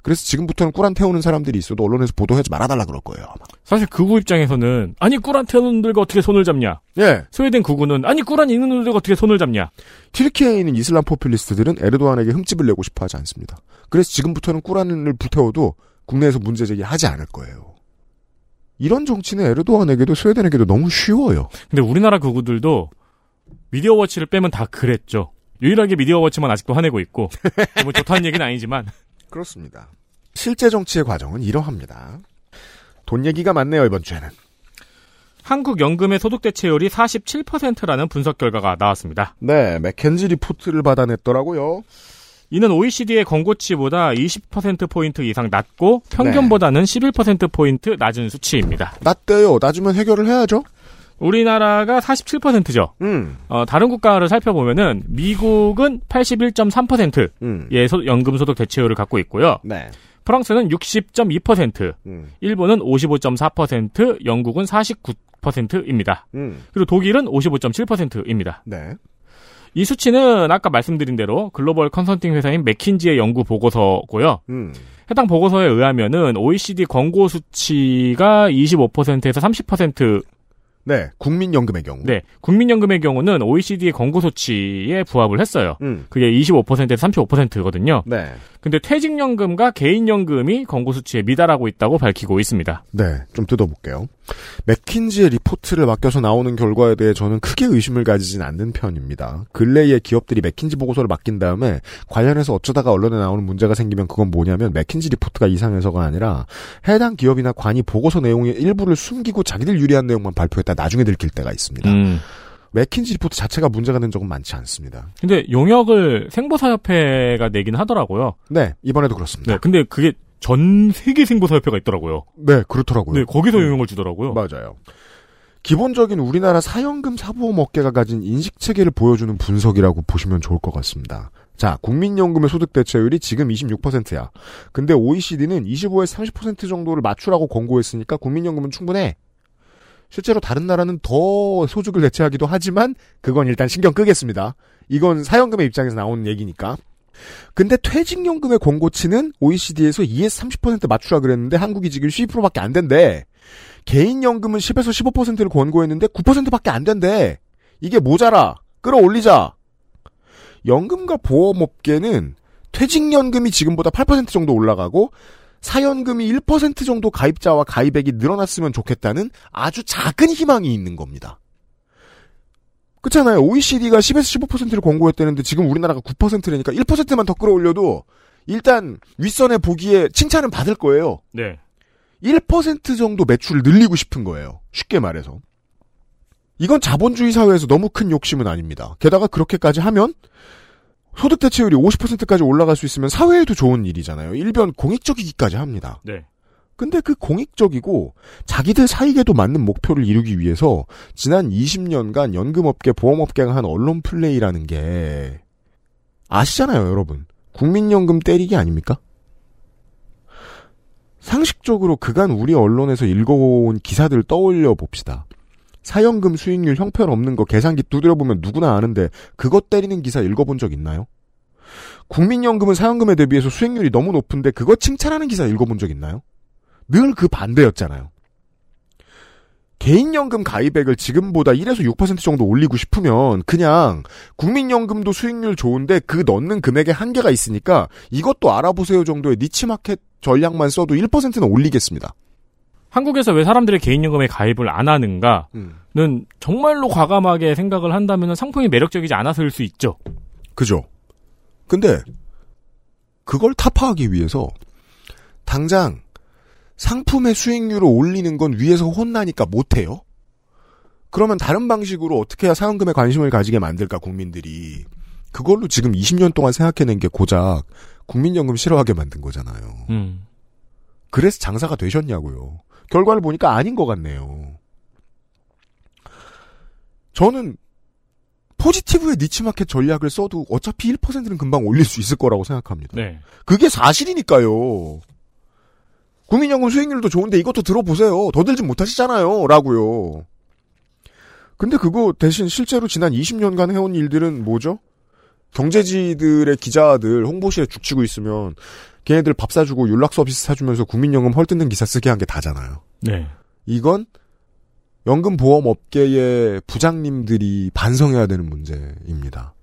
그래서 지금부터는 꿀 안 태우는 사람들이 있어도 언론에서 보도하지 말아달라 그럴 거예요. 아마. 사실 극우 입장에서는 아니 꿀 안 태우는 놈들과 어떻게 손을 잡냐? 예. 스웨덴 극우는 아니 꿀안 읽는 놈들과 어떻게 손을 잡냐? 튀르키예에 있는 이슬람 포퓰리스트들은 에르도안에게 흠집을 내고 싶어 하지 않습니다. 그래서 지금부터는 꿀안을 불태워도 국내에서 문제 제기하지 않을 거예요. 이런 정치는 에르도안에게도 스웨덴에게도 너무 쉬워요. 근데 우리나라 극우들도 미디어 워치를 빼면 다 그랬죠. 유일하게 미디어 워치만 아직도 화내고 있고 뭐 좋다는 얘기는 아니지만 그렇습니다. 실제 정치의 과정은 이러합니다. 돈 얘기가 많네요, 이번 주에는. 한국 연금의 소득 대체율이 47%라는 분석 결과가 나왔습니다. 네, 맥켄지 리포트를 받아냈더라고요. 이는 OECD의 권고치보다 20%포인트 이상 낮고 평균보다는 11%포인트 낮은 수치입니다. 낮대요. 낮으면 해결을 해야죠. 우리나라가 47%죠. 음. 어, 다른 국가를 살펴보면은 미국은 81.3%의 음. 소- 연금 소득 대체율을 갖고 있고요. 네. 프랑스는 60.2%, 음. 일본은 55.4%, 영국은 49%입니다. 음. 그리고 독일은 55.7%입니다. 네. 이 수치는 아까 말씀드린 대로 글로벌 컨설팅 회사인 맥킨지의 연구 보고서고요. 음. 해당 보고서에 의하면은 OECD 권고 수치가 25%에서 30% 네. 국민연금의 경우. 네, 국민연금의 경우는 OECD의 권고 수치에 부합을 했어요. 음. 그게 25%에서 35%거든요. 네. 근데 퇴직연금과 개인연금이 권고 수치에 미달하고 있다고 밝히고 있습니다. 네. 좀 뜯어볼게요. 맥킨지의 리포트를 맡겨서 나오는 결과에 대해 저는 크게 의심을 가지진 않는 편입니다. 근래에 기업들이 맥킨지 보고서를 맡긴 다음에 관련해서 어쩌다가 언론에 나오는 문제가 생기면 그건 뭐냐면 맥킨지 리포트가 이상해서가 아니라 해당 기업이나 관이 보고서 내용의 일부를 숨기고 자기들 유리한 내용만 발표했다 나중에 들킬 때가 있습니다. 음. 맥킨지 리포트 자체가 문제가 된 적은 많지 않습니다. 근데 용역을 생보사협회가 내긴 하더라고요. 네, 이번에도 그렇습니다. 네, 근데 그게 전 세계 생보사협회가 있더라고요. 네, 그렇더라고요. 네, 거기서 용역을 주더라고요. 맞아요. 기본적인 우리나라 사연금 사보험 업계가 가진 인식 체계를 보여주는 분석이라고 보시면 좋을 것 같습니다. 자, 국민연금의 소득 대체율이 지금 26%야. 근데 OECD는 25에서 30% 정도를 맞추라고 권고했으니까 국민연금은 충분해. 실제로 다른 나라는 더 소득을 대체하기도 하지만 그건 일단 신경 끄겠습니다. 이건 사연금의 입장에서 나오는 얘기니까. 근데 퇴직연금의 권고치는 OECD에서 2에서 30% 맞추라 그랬는데 한국이 지금 12%밖에 안 된대. 개인연금은 10에서 15%를 권고했는데 9%밖에 안 된대. 이게 모자라. 끌어올리자. 연금과 보험업계는 퇴직연금이 지금보다 8% 정도 올라가고 사연금이 1% 정도 가입자와 가입액이 늘어났으면 좋겠다는 아주 작은 희망이 있는 겁니다. 그렇잖아요. OECD가 10에서 15%를 권고했다는데 지금 우리나라가 9%라니까 1%만 더 끌어올려도 일단 윗선에 보기에 칭찬은 받을 거예요. 네. 1% 정도 매출을 늘리고 싶은 거예요. 쉽게 말해서. 이건 자본주의 사회에서 너무 큰 욕심은 아닙니다. 게다가 그렇게까지 하면 소득 대체율이 50%까지 올라갈 수 있으면 사회에도 좋은 일이잖아요. 일변 공익적이기까지 합니다. 네. 근데 그 공익적이고 자기들 사익에도 맞는 목표를 이루기 위해서 지난 20년간 연금업계, 보험업계가 한 언론 플레이라는 게 아시잖아요, 여러분. 국민연금 때리기 아닙니까? 상식적으로 그간 우리 언론에서 읽어온 기사들 떠올려 봅시다. 사연금 수익률 형편없는 거 계산기 두드려보면 누구나 아는데 그것 때리는 기사 읽어본 적 있나요? 국민연금은 사연금에 대비해서 수익률이 너무 높은데 그거 칭찬하는 기사 읽어본 적 있나요? 늘 그 반대였잖아요. 개인연금 가입액을 지금보다 1에서 6% 정도 올리고 싶으면 그냥 국민연금도 수익률 좋은데 그 넣는 금액에 한계가 있으니까 이것도 알아보세요 정도의 니치마켓 전략만 써도 1%는 올리겠습니다. 한국에서 왜 사람들이 개인연금에 가입을 안 하는가는 음. 정말로 과감하게 생각을 한다면 상품이 매력적이지 않았을 수 있죠. 그죠. 근데 그걸 타파하기 위해서 당장 상품의 수익률을 올리는 건 위에서 혼나니까 못해요. 그러면 다른 방식으로 어떻게 해야 사연금에 관심을 가지게 만들까 국민들이 그걸로 지금 20년 동안 생각해낸 게 고작 국민연금 싫어하게 만든 거잖아요. 음. 그래서 장사가 되셨냐고요. 결과를 보니까 아닌 것 같네요. 저는 포지티브의 니치마켓 전략을 써도 어차피 1%는 금방 올릴 수 있을 거라고 생각합니다. 네. 그게 사실이니까요. 국민연금 수익률도 좋은데 이것도 들어보세요. 더 들진 못하시잖아요. 라고요. 근데 그거 대신 실제로 지난 20년간 해온 일들은 뭐죠? 경제지들의 기자들 홍보실에 죽치고 있으면 걔네들 밥 사주고 윤락 서비스 사주면서 국민연금 헐뜯는 기사 쓰게 한 게 다잖아요. 네. 이건 연금보험 업계의 부장님들이 반성해야 되는 문제입니다.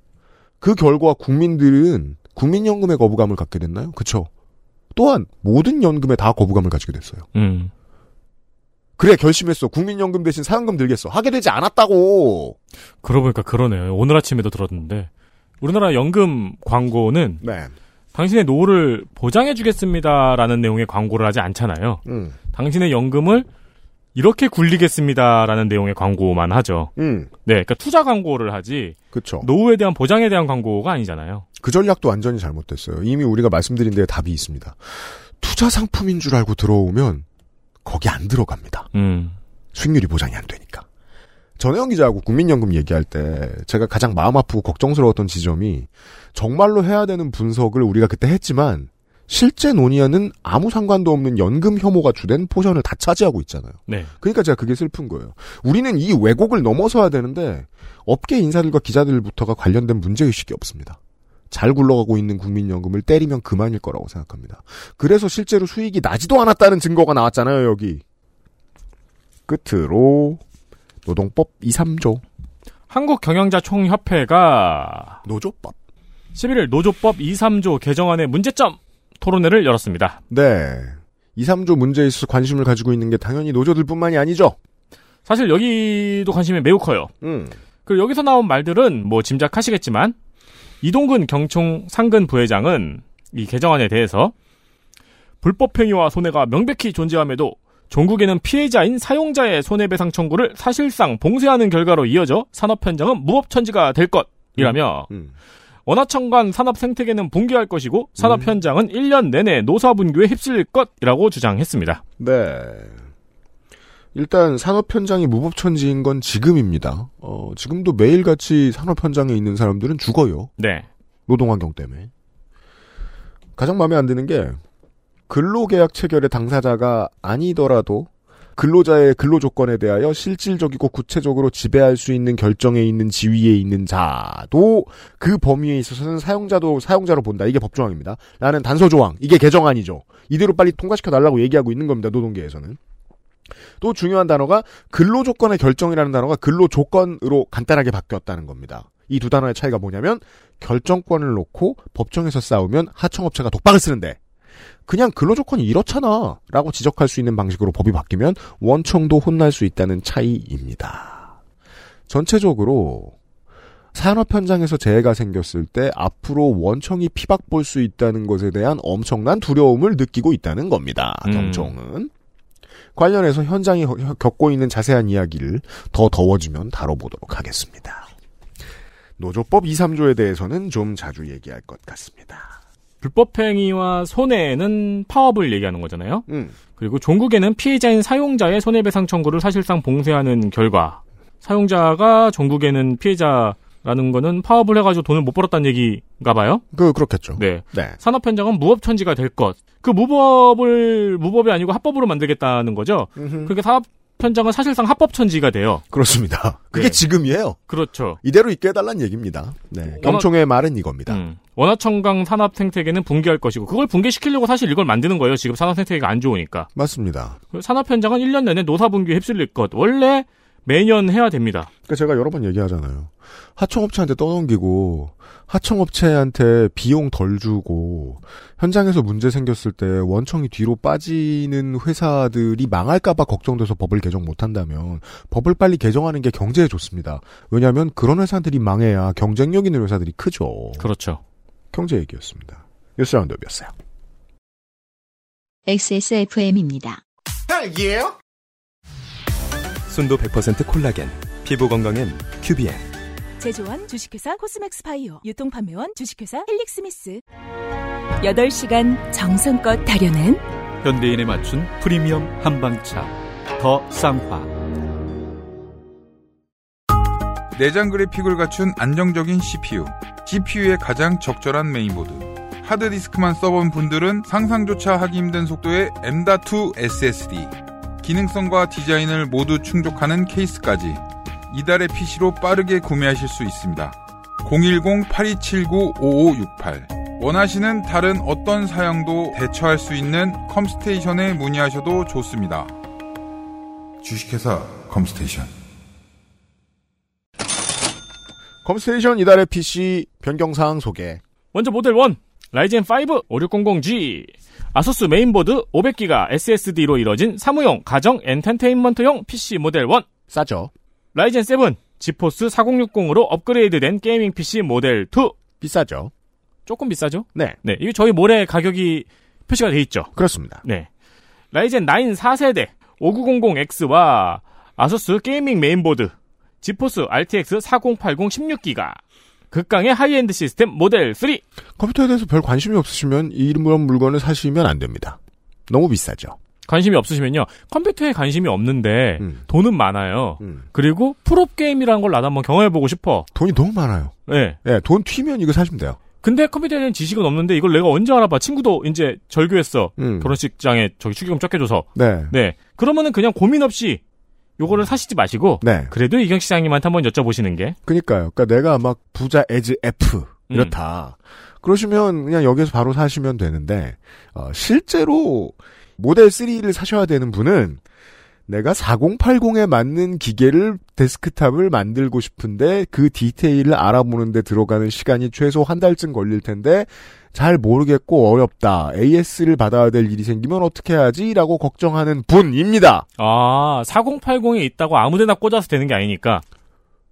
그 결과 국민들은 국민연금에 거부감을 갖게 됐나요? 그쵸. 또한 모든 연금에 다 거부감을 가지게 됐어요. 음. 그래 결심했어. 국민연금 대신 사연금 들겠어. 하게 되지 않았다고. 그러고 보니까 그러네요. 오늘 아침에도 들었는데 우리나라 연금 광고는 네. 당신의 노후를 보장해 주겠습니다라는 내용의 광고를 하지 않잖아요. 음. 당신의 연금을 이렇게 굴리겠습니다라는 내용의 광고만 하죠. 음. 네, 그러니까 투자 광고를 하지 그쵸. 노후에 대한 보장에 대한 광고가 아니잖아요. 그 전략도 완전히 잘못됐어요. 이미 우리가 말씀드린 데에 답이 있습니다. 투자 상품인 줄 알고 들어오면 거기 안 들어갑니다. 음. 수익률이 보장이 안 되니까. 전혜원 기자하고 국민연금 얘기할 때 제가 가장 마음 아프고 걱정스러웠던 지점이 정말로 해야 되는 분석을 우리가 그때 했지만 실제 논의하는 아무 상관도 없는 연금 혐오가 주된 포션을 다 차지하고 있잖아요. 네. 그러니까 제가 그게 슬픈 거예요. 우리는 이 왜곡을 넘어서야 되는데 업계 인사들과 기자들부터가 관련된 문제의식이 없습니다. 잘 굴러가고 있는 국민연금을 때리면 그만일 거라고 생각합니다. 그래서 실제로 수익이 나지도 않았다는 증거가 나왔잖아요, 여기. 끝으로 노동법 2, 3조. 한국경영자총협회가 노조법. 11일 노조법 2, 3조 개정안의 문제점 토론회를 열었습니다. 네. 2, 3조 문제에 있어서 관심을 가지고 있는 게 당연히 노조들뿐만이 아니죠. 사실 여기도 관심이 매우 커요. 음. 그리고 여기서 나온 말들은 뭐 짐작하시겠지만 이동근 경총 상근 부회장은 이 개정안에 대해서 불법 행위와 손해가 명백히 존재함에도 종국에는 피해자인 사용자의 손해배상 청구를 사실상 봉쇄하는 결과로 이어져 산업 현장은 무법천지가 될 것이라며 음. 원화청관 산업 생태계는 붕괴할 것이고 산업 음. 현장은 1년 내내 노사 분규에 휩쓸릴 것이라고 주장했습니다. 네. 일단 산업 현장이 무법천지인 건 지금입니다. 어, 지금도 매일같이 산업 현장에 있는 사람들은 죽어요. 네. 노동 환경 때문에. 가장 마음에 안 드는 게 근로계약 체결의 당사자가 아니더라도 근로자의 근로 조건에 대하여 실질적이고 구체적으로 지배할 수 있는 결정에 있는 지위에 있는 자도 그 범위에 있어서는 사용자도 사용자로 본다. 이게 법조항입니다. 라는 단서 조항. 이게 개정안이죠. 이대로 빨리 통과시켜 달라고 얘기하고 있는 겁니다. 노동계에서는. 또 중요한 단어가 근로 조건의 결정이라는 단어가 근로 조건으로 간단하게 바뀌었다는 겁니다. 이 두 단어의 차이가 뭐냐면 결정권을 놓고 법정에서 싸우면 하청업체가 독박을 쓰는데 그냥 근로조건이 이렇잖아 라고 지적할 수 있는 방식으로 법이 바뀌면 원청도 혼날 수 있다는 차이입니다. 전체적으로 산업 현장에서 재해가 생겼을 때 앞으로 원청이 피박 볼 수 있다는 것에 대한 엄청난 두려움을 느끼고 있다는 겁니다. 음. 경총은. 관련해서 현장이 허- 겪고 있는 자세한 이야기를 더 더워지면 다뤄보도록 하겠습니다. 노조법 2, 3조에 대해서는 좀 자주 얘기할 것 같습니다. 불법행위와 손해는 파업을 얘기하는 거잖아요. 음. 그리고 종국에는 피해자인 사용자의 손해배상 청구를 사실상 봉쇄하는 결과 사용자가 종국에는 피해자라는 거는 파업을 해가지고 돈을 못 벌었다는 얘기인가 봐요. 그, 그렇겠죠. 네. 네. 산업 현장은 무법천지가 될 것. 그 무법을 무법이 아니고 합법으로 만들겠다는 거죠. 그러니까 산업 현장은 사실상 합법천지가 돼요. 그렇습니다. 그게 네. 지금이에요. 그렇죠. 이대로 있게 해달라는 얘기입니다. 네. 경총의 말은 이겁니다. 음. 원화청강 산업 생태계는 붕괴할 것이고 그걸 붕괴시키려고 사실 이걸 만드는 거예요. 지금 산업 생태계가 안 좋으니까. 맞습니다. 산업 현장은 1년 내내 노사 분규에 휩쓸릴 것. 원래 매년 해야 됩니다. 그러니까 제가 여러 번 얘기하잖아요. 하청업체한테 떠넘기고 하청업체한테 비용 덜 주고 현장에서 문제 생겼을 때 원청이 뒤로 빠지는 회사들이 망할까봐 걱정돼서 법을 개정 못한다면 법을 빨리 개정하는 게 경제에 좋습니다. 왜냐하면 그런 회사들이 망해야 경쟁력 있는 회사들이 크죠. 그렇죠. 경제 얘기였습니다. 뉴스 roundup이었어요. XSFM입니다. 딸기예요? 순도 100% 콜라겐, 피부 건강엔 큐비엔. 제조원 주식회사 코스맥스 바이오 유통판매원 주식회사 헬릭스미스 8시간 정성껏 다려낸 현대인에 맞춘 프리미엄 한방차 더 쌍화 내장 그래픽을 갖춘 안정적인 CPU, GPU의 가장 적절한 메인보드. 하드디스크만 써본 분들은 상상조차 하기 힘든 속도의 M.2 SSD. 기능성과 디자인을 모두 충족하는 케이스까지 이달의 PC로 빠르게 구매하실 수 있습니다. 010-8279-5568 원하시는 다른 어떤 사양도 대처할 수 있는 컴스테이션에 문의하셔도 좋습니다. 주식회사 컴스테이션. 컴스테이션 이달의 PC 변경사항 소개. 먼저 모델 1. 라이젠 5 5600G. 아소스 메인보드 500기가 SSD로 이뤄진 사무용 가정 엔터테인먼트용 PC 모델 1. 싸죠. 라이젠 7. 지포스 4060으로 업그레이드된 게이밍 PC 모델 2. 비싸죠. 조금 비싸죠? 네. 네. 이게 저희 몰에 가격이 표시가 돼 있죠. 그렇습니다. 네. 라이젠 9 4세대 5900X와 아소스 게이밍 메인보드 지포스 RTX 4080 16기가 극강의 하이엔드 시스템 모델 3 컴퓨터에 대해서 별 관심이 없으시면 이런 물건을 사시면 안 됩니다. 너무 비싸죠. 관심이 없으시면요 컴퓨터에 관심이 없는데 음. 돈은 많아요 음. 그리고 프로게임이라는 걸 나도 한번 경험해 보고 싶어 돈이 너무 많아요. 네. 예, 돈 튀면 이거 사시면 돼요. 근데 컴퓨터에 대한 지식은 없는데 이걸 내가 언제 알아봐 친구도 이제 절교했어 음. 결혼식장에 저기 축의금 적게 줘서 네. 네 그러면은 그냥 고민 없이 요거를 사시지 마시고 네. 그래도 이경 시장님한테 한번 여쭤보시는 게 그니까요. 그니까 내가 막 부자 as F 이렇다. 그러시면 그냥 여기서 바로 사시면 되는데 어, 실제로 모델 3를 사셔야 되는 분은 내가 4080에 맞는 기계를 데스크탑을 만들고 싶은데 그 디테일을 알아보는데 들어가는 시간이 최소 한 달쯤 걸릴 텐데 잘 모르겠고 어렵다. AS를 받아야 될 일이 생기면 어떻게 해야지라고 걱정하는 분입니다. 아, 4080에 있다고 아무데나 꽂아서 되는 게 아니니까.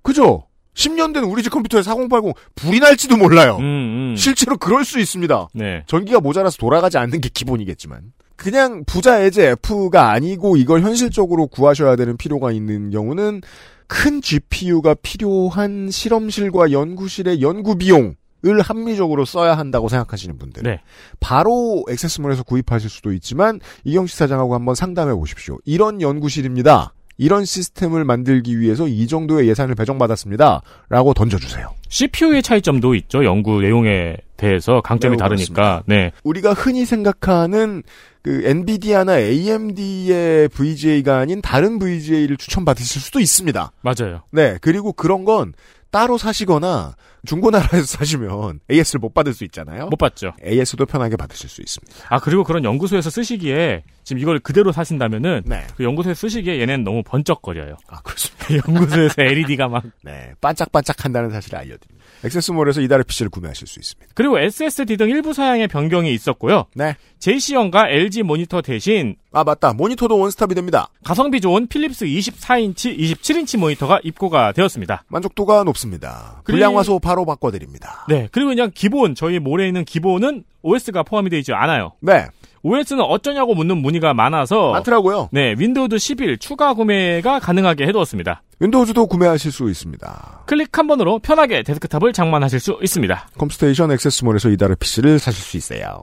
그죠? 10년 된 우리 집 컴퓨터에 4080 불이 날지도 몰라요. 음, 음. 실제로 그럴 수 있습니다. 네. 전기가 모자라서 돌아가지 않는 게 기본이겠지만. 그냥 부자 에제 F가 아니고 이걸 현실적으로 구하셔야 되는 필요가 있는 경우는 큰 GPU가 필요한 실험실과 연구실의 연구 비용 을 합리적으로 써야 한다고 생각하시는 분들. 네. 바로 액세스몰에서 구입하실 수도 있지만 이경식 사장하고 한번 상담해 보십시오. 이런 연구실입니다. 이런 시스템을 만들기 위해서 이 정도의 예산을 배정받았습니다. 라고 던져주세요. CPU의 차이점도 있죠. 연구 내용에 대해서 강점이 매우 다르니까. 네. 우리가 흔히 생각하는 그 엔비디아나 AMD의 VGA가 아닌 다른 VGA를 추천받으실 수도 있습니다. 맞아요. 네, 그리고 그런 건 따로 사시거나 중고나라에서 사시면 AS를 못 받을 수 있잖아요. 못 봤죠. AS도 편하게 받으실 수 있습니다. 아 그리고 그런 연구소에서 쓰시기에 지금 이걸 그대로 사신다면은 네. 그 연구소에서 쓰시기에 얘는 너무 번쩍거려요. 아, 그렇습니다. 연구소에서 LED가 막 네, 반짝반짝한다는 사실을 알려드립니다. 액세스몰에서 이달의 PC를 구매하실 수 있습니다. 그리고 SSD 등 일부 사양의 변경이 있었고요. 네. JC형과 LG 모니터 대신 아, 맞다. 모니터도 원스탑이 됩니다. 가성비 좋은 필립스 24인치, 27인치 모니터가 입고가 되었습니다. 만족도가 높습니다. 그리- 불량화소 바로 바꿔드립니다. 네. 그리고 그냥 기본 저희 몰에 있는 기본은 OS가 포함이 되어 있지 않아요. 네, OS는 어쩌냐고 묻는 문의가 많아서 많더라고요. 네, 윈도우도 11 추가 구매가 가능하게 해두었습니다. 윈도우즈도 구매하실 수 있습니다. 클릭 한 번으로 편하게 데스크탑을 장만하실 수 있습니다. 컴스테이션 액세스몰에서 이달의 PC를 사실 수 있어요.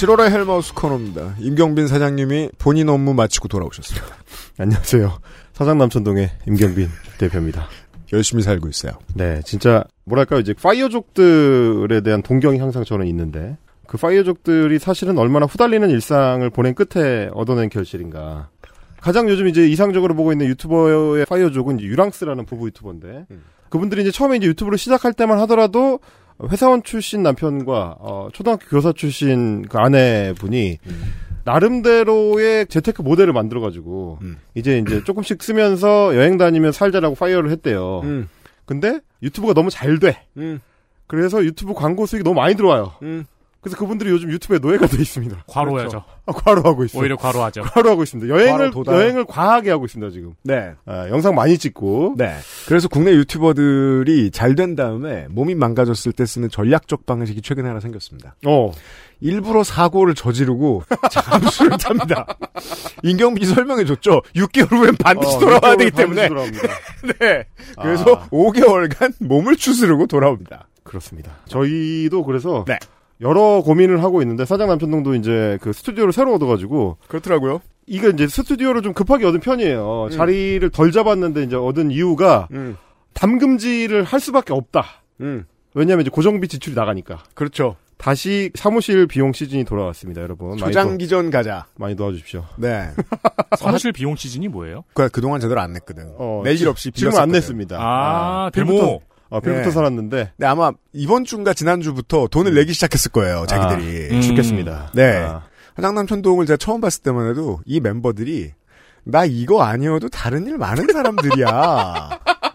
7월의 헬마우스 코너입니다. 임경빈 사장님이 본인 업무 마치고 돌아오셨습니다. 안녕하세요. 사장 남천동의 임경빈 대표입니다. 열심히 살고 있어요. 네, 진짜 뭐랄까요 이제 파이어족들에 대한 동경이 항상 저는 있는데 그 파이어족들이 사실은 얼마나 후달리는 일상을 보낸 끝에 얻어낸 결실인가. 가장 요즘 이제 이상적으로 보고 있는 유튜버의 파이어족은 유랑스라는 부부 유튜버인데 그분들이 이제 처음에 이제 유튜브를 시작할 때만 하더라도 회사원 출신 남편과 어, 초등학교 교사 출신 그 아내분이 나름대로의 재테크 모델을 만들어 가지고 이제 이제 조금씩 쓰면서 여행 다니면 살자라고 파이어를 했대요. 음. 근데 유튜브가 너무 잘 돼. 음. 그래서 유튜브 광고 수익이 너무 많이 들어와요. 그래서 그분들이 요즘 유튜브에 노예가 돼 있습니다. 과로야죠. 그렇죠. 아, 과로하고 있어요. 오히려 과로하죠. 과로하고 있습니다. 여행을 과로. 여행을 과하게 하고 있습니다 지금. 네. 아, 영상 많이 찍고. 네. 그래서 국내 유튜버들이 잘 된 다음에 몸이 망가졌을 때 쓰는 전략적 방식이 최근에 하나 생겼습니다. 어. 일부러 사고를 저지르고 잠수를 탑니다. 임경빈이 설명해 줬죠. 6개월 후엔 반드시 어, 돌아와야 6개월 되기 때문에. 반드시 돌아옵니다. 네. 그래서 아. 5개월간 몸을 추스르고 돌아옵니다. 그렇습니다. 저희도 그래서 네. 여러 고민을 하고 있는데 사장 남편동도 이제 그 스튜디오를 새로 얻어가지고 그렇더라고요. 이게 이제 스튜디오를 좀 급하게 얻은 편이에요. 음. 자리를 덜 잡았는데 이제 얻은 이유가 음. 담금질을 할 수밖에 없다. 음. 왜냐하면 이제 고정비 지출이 나가니까. 그렇죠. 다시 사무실 비용 시즌이 돌아왔습니다, 여러분. 초장기전 가자. 도, 많이 도와주십시오. 네. 사무실 비용 시즌이 뭐예요? 그, 그동안 제대로 안 냈거든. 어, 낼일 없이 지금은 안. 냈습니다. 아, 빌붙어- 데모. 어, 빌붙어 네. 살았는데 네, 아마 이번 주인가 지난주부터 돈을 내기 시작했을 거예요, 자기들이. 아, 죽겠습니다. 네. 아. 사장남천동을 제가 처음 봤을 때만 해도 이 멤버들이 나 이거 아니어도 다른 일 많은 사람들이야.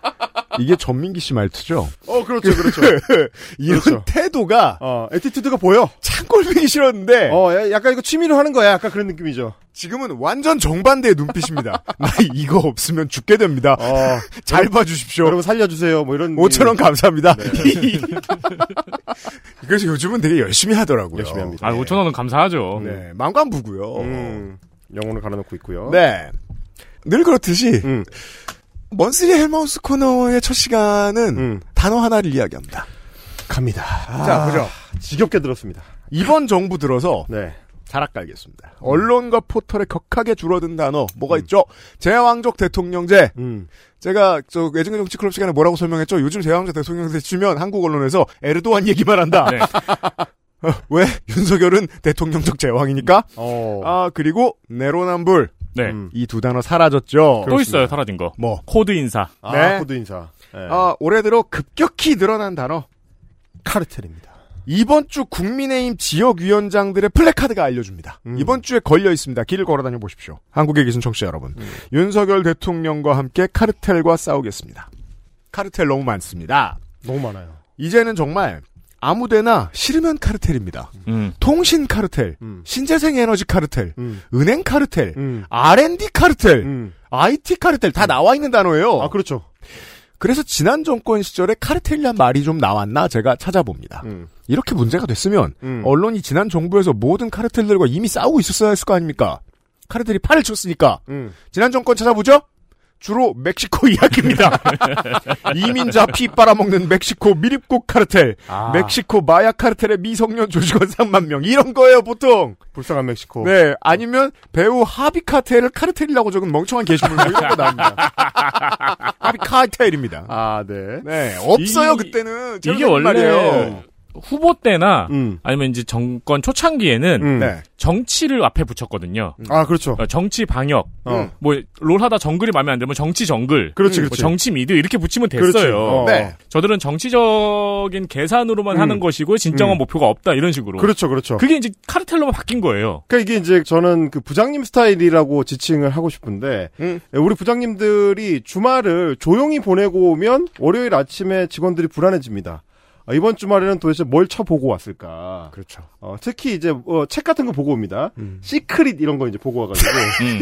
이게 전민기 씨 말투죠. 어, 그렇죠, 그렇죠. 이런 그렇죠. 태도가 어, attitude가 보여. 참 꼴보기 싫었는데 어, 야- 약간 이거 취미로 하는 거야. 약간 그런 느낌이죠. 지금은 완전 정반대의 눈빛입니다. 나 이거 없으면 죽게 됩니다. 어, 잘 봐주십시오. 여러분 살려주세요. 뭐 이런. 5천 원 감사합니다. 네. 그래서 요즘은 되게 열심히 하더라고요. 열심히 합니다. 아, 5천 원은 감사하죠. 네, 망관부고요. 음, 영혼을 갈아놓고 있고요. 네. 늘 그렇듯이 음, 먼스리 헬마우스 코너의 첫 시간은 음. 단어 하나를 이야기합니다. 갑니다. 자, 보죠. 지겹게 들었습니다. 이번 정부 들어서 네. 자락 깔겠습니다. 언론과 포털에 격하게 줄어든 단어 뭐가 있죠? 제왕적 대통령제. 음. 제가 저 예전의 정치 클럽 시간에 뭐라고 설명했죠? 요즘 제왕적 대통령제 치면 한국 언론에서 에르도안 얘기만 한다. 네. 어, 왜? 윤석열은 대통령적 제왕이니까? 어. 아 그리고 내로남불 네. 음. 이 두 단어 사라졌죠. 또 있어요, 사라진 거. 뭐? 코드 인사. 아, 네. 코드 인사. 네. 아 올해 들어 급격히 늘어난 단어. 카르텔입니다. 이번 주 국민의힘 지역위원장들의 플래카드가 알려줍니다. 음. 이번 주에 걸려 있습니다. 길을 걸어 다녀 보십시오. 한국에 계신 청취자 여러분. 음. 윤석열 대통령과 함께 카르텔과 싸우겠습니다. 카르텔 너무 많습니다. 너무 많아요. 이제는 정말 아무데나 싫으면 카르텔입니다. 음. 통신 카르텔, 음. 신재생 에너지 카르텔, 음. 은행 카르텔, 음. R&D 카르텔, 음. IT 카르텔 다 나와 있는 단어예요. 아, 그렇죠. 그래서 지난 정권 시절에 카르텔이란 말이 좀 나왔나 제가 찾아봅니다. 음. 이렇게 문제가 됐으면 음. 언론이 지난 정부에서 모든 카르텔들과 이미 싸우고 있었어야 했을 거 아닙니까? 카르텔이 팔을 쳤으니까 음. 지난 정권 찾아보죠. 주로 멕시코 이야기입니다. 이민자 피 빨아먹는 멕시코 미립국 카르텔, 아. 멕시코 마약 카르텔의 미성년 조직원 3만 명 이런 거예요 보통. 불쌍한 멕시코. 네, 아니면 배우 하비 카르텔을 카르텔이라고 적은 멍청한 게시물 뭐 이런 거 나옵니다. 하비 카르텔입니다. 아, 네. 네, 없어요 이- 그때는. 이게 재밌는 원래 말이에요. 후보 때나 음. 아니면 이제 정권 초창기에는 음. 네. 정치를 앞에 붙였거든요. 아, 그렇죠. 어, 정치 방역, 어. 뭐 롤 하다 정글이 마음에 안 들면 정치 정글, 그렇지, 뭐 그렇지. 정치 미드 이렇게 붙이면. 됐어요. 어. 네. 저들은 정치적인 계산으로만 음. 하는 것이고 진정한 음. 목표가 없다 이런 식으로. 그렇죠, 그렇죠. 그게 이제 카르텔로만 바뀐 거예요. 그러니까 이게 이제 저는 그 부장님 스타일이라고 지칭을 하고 싶은데 음. 우리 부장님들이 주말을 조용히 보내고 오면 월요일 아침에 직원들이 불안해집니다. 아, 이번 주말에는 도대체 뭘 쳐보고 왔을까? 그렇죠. 어, 특히 이제 어, 책 같은 거 보고 옵니다. 시크릿 이런 거 이제 보고 와가지고 음.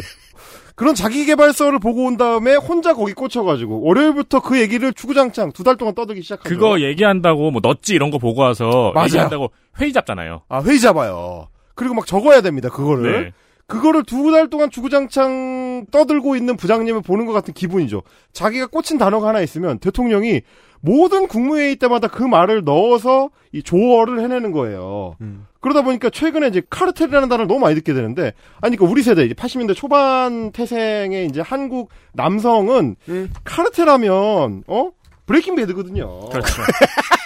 그런 자기 개발서를 보고 온 다음에 혼자 거기 꽂혀가지고 월요일부터 그 얘기를 주구장창 두 달 동안 떠들기 시작하죠. 그거 얘기한다고 뭐 넛지 이런 거 보고 와서 맞아요. 얘기한다고 회의 잡잖아요. 아 회의 잡아요. 그리고 막 적어야 됩니다. 그거를. 네. 그거를 두 달 동안 주구장창 떠들고 있는 부장님을 보는 것 같은 기분이죠. 자기가 꽂힌 단어가 하나 있으면 대통령이 모든 국무회의 때마다 그 말을 넣어서 이 조어를 해내는 거예요. 그러다 보니까 최근에 이제 카르텔이라는 단어를 너무 많이 듣게 되는데, 아니, 그러니까 우리 세대, 이제 80년대 초반 태생의 이제 한국 남성은 카르텔하면, 어? 브레이킹 배드거든요. 그렇죠.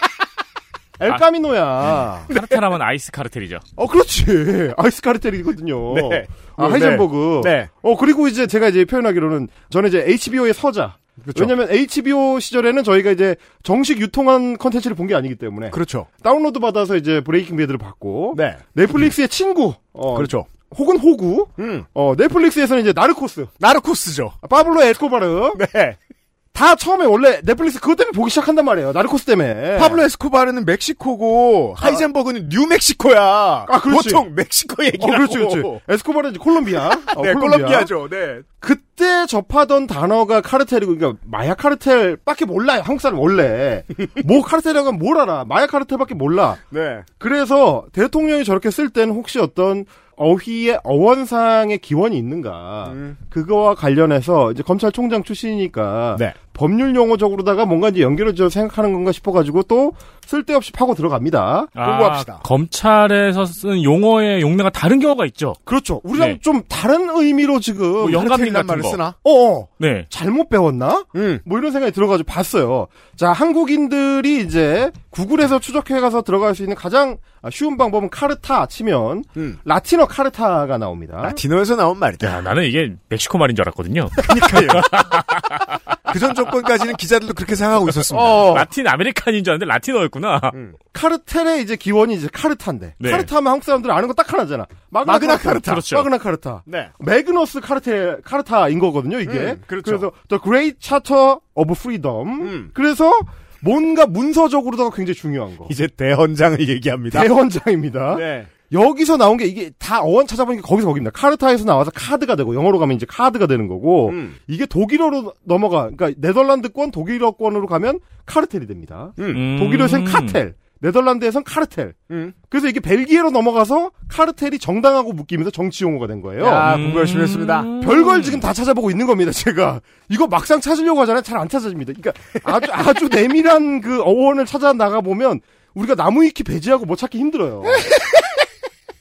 엘카미노야. 카르텔하면 아이스 카르텔이죠. 어, 그렇지. 아이스 카르텔이거든요. 네. 아, 어, 하이젠버그. 네. 어, 그리고 이제 제가 이제 표현하기로는 저는 이제 HBO의 서자. 그렇죠. 왜냐면 HBO 시절에는 저희가 이제 정식 유통한 컨텐츠를 본 게 아니기 때문에 그렇죠. 다운로드 받아서 이제 브레이킹 배드를 봤고 네. 넷플릭스의 친구 어, 그렇죠. 혹은 호구 음. 어, 넷플릭스에서는 이제 나르코스 나르코스죠. 파블로 에스코바르 네. 다 처음에 원래 넷플릭스 그것 때문에 보기 시작한단 말이에요 나르코스 때문에 파블로 에스코바르는 멕시코고 하이젠버그는 뉴멕시코야. 아, 그렇지. 보통 멕시코 어, 얘기라고. 그렇지 그렇지 에스코바르는 콜롬비아 어, 네, 콜롬비아 죠. 네. 그때 접하던 단어가 카르텔이고, 그러니까 마약 카르텔밖에 몰라요. 한국 사람 원래 뭐 카르텔이라고 하면 뭘 알아? 마약 카르텔밖에 몰라. 네. 그래서 대통령이 저렇게 쓸 때는 혹시 어떤 어휘의 어원상의 기원이 있는가? 음. 그거와 관련해서 이제 검찰총장 출신이니까 네. 법률 용어적으로다가 뭔가 이제 연결을 져 생각하는 건가 싶어가지고 또 쓸데없이 파고 들어갑니다. 공부합시다. 아, 검찰에서 쓴 용어의 용례가 다른 경우가 있죠. 그렇죠. 우리랑 네. 좀 다른 의미로 지금 뭐 영감님 같은 말을 거. 쓰나? 어, 네. 잘못 배웠나? 음. 뭐 이런 생각이 들어가지고 봤어요. 자, 한국인들이 이제 구글에서 추적해가서 들어갈 수 있는 가장 쉬운 방법은 카르텔 치면 음. 라틴어 charta가 나옵니다. 라틴어에서 나온 말이다. 야, 나는 이게 멕시코 말인 줄 알았거든요. 그러니까요. 그전 정권까지는 기자들도 그렇게 생각하고 있었습니다. 어, 라틴 아메리칸인 줄 알았는데 라틴어였구나. 카르텔의 이제 기원이 이제 카르타인데 네. 카르타하면 한국 사람들은 아는 거 딱 하나잖아. 마그나, 마그나 카르타. 그렇죠. 마그나 카르타. 네. 매그너스 카르텔 카르타인 거거든요. 이게. 음, 그렇죠. 래서 The Great Charter of Freedom. 음. 그래서 뭔가 문서적으로다가 굉장히 중요한 거. 이제 대헌장을 얘기합니다. 대원장입니다. 네. 여기서 나온 게 이게 다 어원 찾아보니까 거기서 거기입니다. 카르타에서 나와서 카드가 되고 영어로 가면 이제 카드가 되는 거고 음. 이게 독일어로 넘어가 그러니까 네덜란드권 독일어권으로 가면 카르텔이 됩니다. 음. 독일어에선 카텔, 네덜란드에선 카르텔. 음. 그래서 이게 벨기에로 넘어가서 카르텔이 정당하고 묶이면서 정치 용어가 된 거예요. 야, 음. 공부 열심히 했습니다. 별걸 지금 다 찾아보고 있는 겁니다, 제가. 이거 막상 찾으려고 하잖아요. 잘 안 찾아집니다. 그러니까 아주, 아주 내밀한 그 어원을 찾아 나가 보면 우리가 나무위키 배제하고 뭐 찾기 힘들어요.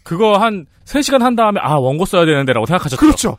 그거 한 3시간 한 다음에 아 원고 써야 되는데라고 생각하셨죠. 그렇죠.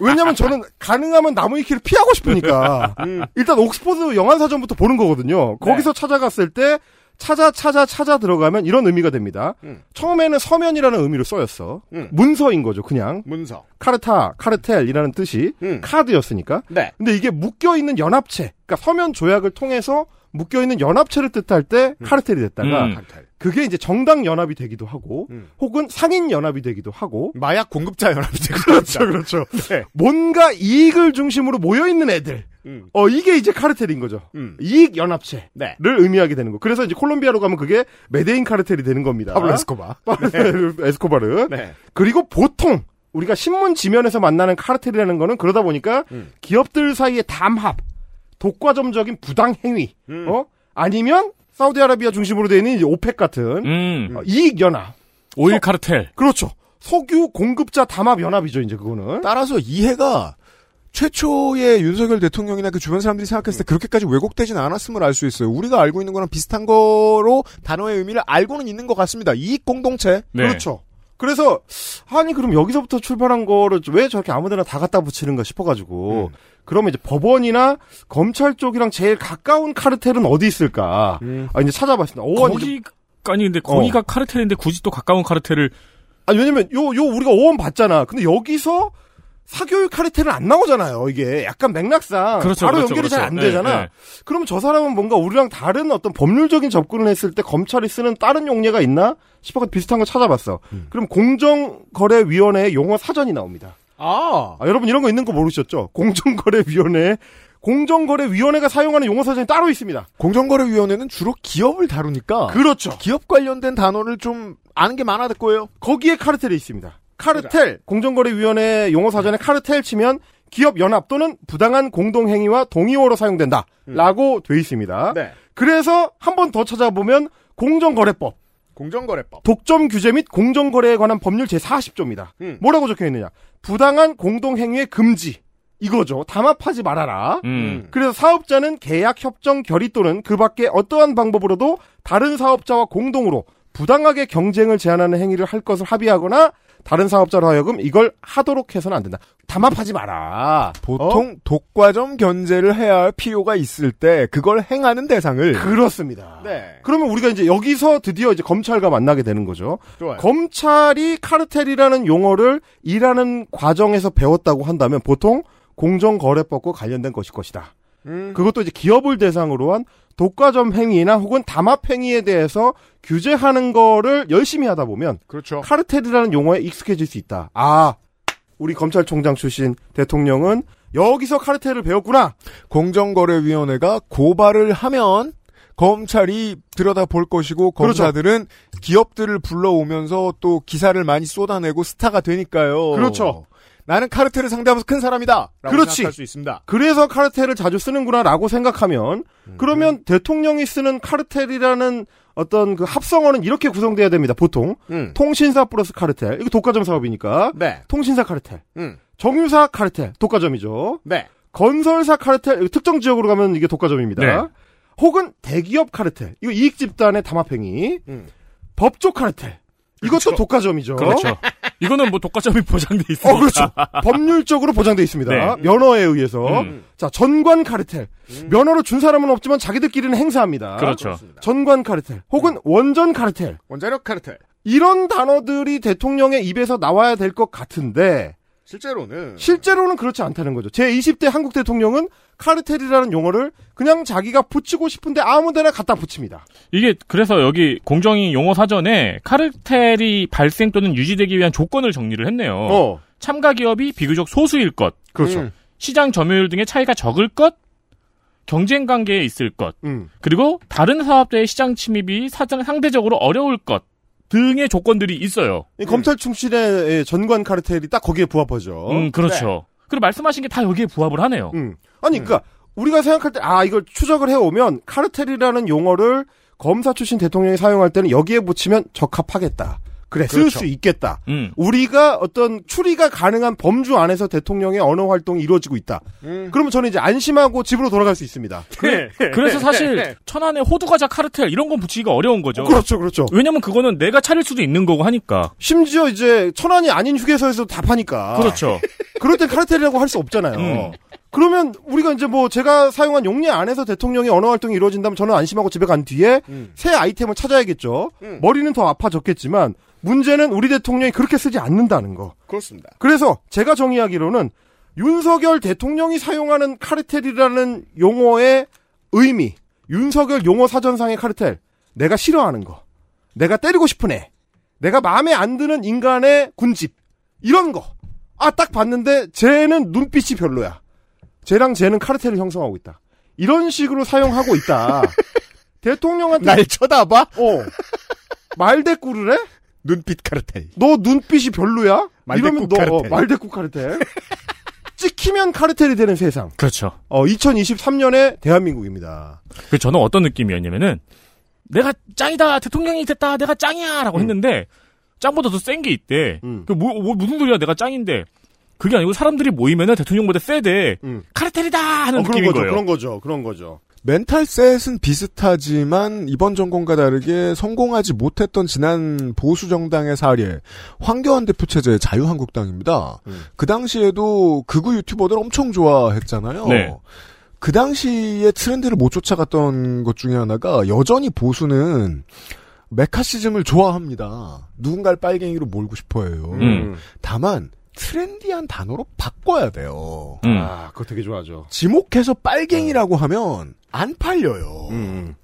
왜냐면 저는 가능하면 나무 위키를 피하고 싶으니까. 일단 옥스퍼드 영안 사전부터 보는 거거든요. 거기서 찾아갔을 때 찾아 찾아 찾아 들어가면 이런 의미가 됩니다. 처음에는 서면이라는 의미로 써였어. 음. 문서인 거죠, 그냥. 문서. 카르타, 카르텔이라는 뜻이 음. 카드였으니까. 네. 근데 이게 묶여 있는 연합체, 그러니까 서면 조약을 통해서 묶여 있는 연합체를 뜻할 때 카르텔이 됐다가 음. 그게 이제 정당 연합이 되기도 하고 음. 혹은 상인 연합이 되기도 하고 마약 공급자 연합이 되고 그렇죠, 그렇죠. 네. 뭔가 이익을 중심으로 모여 있는 애들. 어 이게 이제 카르텔인 거죠. 이익 연합체를 네. 의미하게 되는 거. 그래서 이제 콜롬비아로 가면 그게 메데인 카르텔이 되는 겁니다. 파블로 에스코바. 파블로 에스코바르. 네. 그리고 보통 우리가 신문 지면에서 만나는 카르텔이라는 거는 그러다 보니까 기업들 사이의 담합, 독과점적인 부당 행위, 어 아니면 사우디아라비아 중심으로 되어 있는 OPEC 같은 음. 어, 이익 연합, 오일 카르텔. 그렇죠. 석유 공급자 담합 연합이죠, 이제 그거는. 따라서 이해가 최초의 윤석열 대통령이나 그 주변 사람들이 생각했을 때 그렇게까지 왜곡되진 않았음을 알 수 있어요. 우리가 알고 있는 거랑 비슷한 거로 단어의 의미를 알고는 있는 것 같습니다. 이익 공동체. 네. 그렇죠. 그래서 아니 그럼 여기서부터 출발한 거를 왜 저렇게 아무데나 다 갖다 붙이는가 싶어가지고 그러면 이제 법원이나 검찰 쪽이랑 제일 가까운 카르텔은 어디 있을까? 아 이제 찾아봤습니다. 이제- 거기 아니 근데 거기가 카르텔인데 굳이 또 가까운 카르텔을 아니 왜냐면 요 요 우리가 오원 봤잖아. 근데 여기서 사교육 카르텔은 안 나오잖아요. 이게 약간 맥락상 그렇죠, 바로 그렇죠, 연결이 잘안 그렇죠. 되잖아. 네, 네. 그러면 저 사람은 뭔가 우리랑 다른 어떤 법률적인 접근을 했을 때 검찰이 쓰는 다른 용례가 있나 싶어서 비슷한 거 찾아봤어. 음. 그럼 공정거래위원회의 용어 사전이 나옵니다. 아. 아, 여러분 이런 거 있는 거 모르셨죠? 공정거래위원회 공정거래위원회가 사용하는 용어 사전이 따로 있습니다. 공정거래위원회는 주로 기업을 다루니까. 그렇죠. 기업 관련된 단어를 좀 아는 게 많아질 거예요. 거기에 카르텔이 있습니다. 카르텔 공정거래위원회 용어 사전에 카르텔 치면 기업 연합 또는 부당한 공동행위와 동의어로 사용된다라고 돼 있습니다. 네. 그래서 한 번 더 찾아보면 공정거래법 공정거래법. 독점 규제 및 공정거래에 관한 법률 제40조입니다. 음. 뭐라고 적혀 있느냐? 부당한 공동행위의 금지. 이거죠. 담합하지 말아라. 음. 그래서 사업자는 계약 협정 결의 또는 그 밖에 어떠한 방법으로도 다른 사업자와 공동으로 부당하게 경쟁을 제한하는 행위를 할 것을 합의하거나 다른 사업자로 하여금 이걸 하도록 해서는 안 된다. 담합하지 마라. 보통 독과점 견제를 해야 할 필요가 있을 때 그걸 행하는 대상을 그렇습니다. 네. 그러면 우리가 이제 여기서 드디어 이제 검찰과 만나게 되는 거죠. 좋아요. 검찰이 카르텔이라는 용어를 일하는 과정에서 배웠다고 한다면 보통 공정거래법과 관련된 것일 것이다. 음. 그것도 이제 기업을 대상으로 한 독과점 행위나 혹은 담합 행위에 대해서 규제하는 거를 열심히 하다 보면 그렇죠. 카르텔이라는 용어에 익숙해질 수 있다. 아, 우리 검찰총장 출신 대통령은 여기서 카르텔을 배웠구나. 공정거래위원회가 고발을 하면 검찰이 들여다 볼 것이고 그렇죠. 검사들은 기업들을 불러오면서 또 기사를 많이 쏟아내고 스타가 되니까요. 그렇죠. 나는 카르텔을 상대하면서 큰 사람이다. 그렇지. 생각할 수 있습니다. 그래서 카르텔을 자주 쓰는구나라고 생각하면 그러면 대통령이 쓰는 카르텔이라는 어떤 그 합성어는 이렇게 구성돼야 됩니다. 보통 음. 통신사 플러스 카르텔 이거 독과점 사업이니까 네. 통신사 카르텔, 음. 정유사 카르텔 독과점이죠. 네. 건설사 카르텔 특정 지역으로 가면 이게 독과점입니다. 네. 혹은 대기업 카르텔 이거 이익 집단의 담합행위, 음. 법조 카르텔 이것도 독과점이죠. 그렇죠. 이거는 뭐 독과점이 보장돼 있으니까. 어, 그렇죠. 법률적으로 보장돼 있습니다. 네. 면허에 의해서. 음. 자, 전관 카르텔. 면허를 준 사람은 없지만 자기들끼리는 행사합니다. 그렇죠. 전관 카르텔. 혹은 원전 카르텔. 원자력 카르텔. 이런 단어들이 대통령의 입에서 나와야 될 것 같은데, 실제로는 실제로는 그렇지 않다는 거죠. 제 20대 한국 대통령은 카르텔이라는 용어를 그냥 자기가 붙이고 싶은데 아무 데나 갖다 붙입니다. 이게 그래서 여기 공정위 용어 사전에 카르텔이 발생 또는 유지되기 위한 조건을 정리를 했네요. 어. 참가 기업이 비교적 소수일 것, 그렇죠. 음. 시장 점유율 등의 차이가 적을 것, 경쟁 관계에 있을 것, 음. 그리고 다른 사업자의 시장 침입이 사장 상대적으로 어려울 것 등의 조건들이 있어요. 이 검찰 충실의 전관 카르텔이 딱 거기에 부합하죠. 음, 그렇죠. 그리고 말씀하신 게 다 여기에 부합을 하네요. 음. 아니, 그니까, 우리가 생각할 때, 아, 이걸 추적을 해오면, 카르텔이라는 용어를 검사 출신 대통령이 사용할 때는 여기에 붙이면 적합하겠다. 그래, 쓸 그렇죠. 수 있겠다. 음. 우리가 어떤 추리가 가능한 범주 안에서 대통령의 언어 활동이 이루어지고 있다. 음. 그러면 저는 이제 안심하고 집으로 돌아갈 수 있습니다. 그래, 그래서 사실 천안에 호두 과자 카르텔 이런 건 붙이기가 어려운 거죠. 그렇죠, 그렇죠. 왜냐면 그거는 내가 차릴 수도 있는 거고 하니까. 심지어 이제 천안이 아닌 휴게소에서 다 파니까. 그렇죠. 그럴 때 카르텔이라고 할 수 없잖아요. 음. 그러면 우리가 이제 뭐 제가 사용한 용례 안에서 대통령의 언어 활동이 이루어진다면 저는 안심하고 집에 간 뒤에 새 아이템을 찾아야겠죠. 머리는 더 아파졌겠지만 문제는 우리 대통령이 그렇게 쓰지 않는다는 거. 그렇습니다. 그래서 제가 정의하기로는 윤석열 대통령이 사용하는 카르텔이라는 용어의 의미, 윤석열 용어 사전상의 카르텔, 내가 싫어하는 거, 내가 때리고 싶은 애, 내가 마음에 안 드는 인간의 군집, 이런 거. 아, 딱 봤는데 쟤는 눈빛이 별로야. 쟤랑 쟤는 카르텔을 형성하고 있다. 이런 식으로 사용하고 있다. 대통령한테 날 쳐다봐? 어. 말대꾸를 해? 눈빛 카르텔. 너 눈빛이 별로야? 말대꾸 이러면 너 카르텔. 어, 말대꾸 카르텔. 찍히면 카르텔이 되는 세상. 그렇죠. 어, 2023년의 대한민국입니다. 그 저는 어떤 느낌이었냐면은 내가 짱이다 대통령이 됐다 내가 음. 짱이야라고 했는데 짱보다 더 센 게 있대. 그 뭐, 뭐, 무슨 소리야 내가 짱인데 그게 아니고 사람들이 모이면은 대통령보다 세대 카르텔이다 하는 어, 그런 느낌인 거죠. 거예요. 그런 거죠. 그런 거죠. 멘탈셋은 비슷하지만 이번 정권과 다르게 성공하지 못했던 지난 보수 정당의 사례 황교안 대표 체제의 자유한국당입니다. 그 당시에도 극우 유튜버들 엄청 좋아했잖아요. 네. 그 당시에 트렌드를 못 쫓아갔던 것 중에 하나가 여전히 보수는 메카시즘을 좋아합니다. 누군가를 빨갱이로 몰고 싶어해요. 음. 다만 트렌디한 단어로 바꿔야 돼요. 음. 아, 그거 되게 좋아하죠. 지목해서 빨갱이라고 하면 안 팔려요. 음.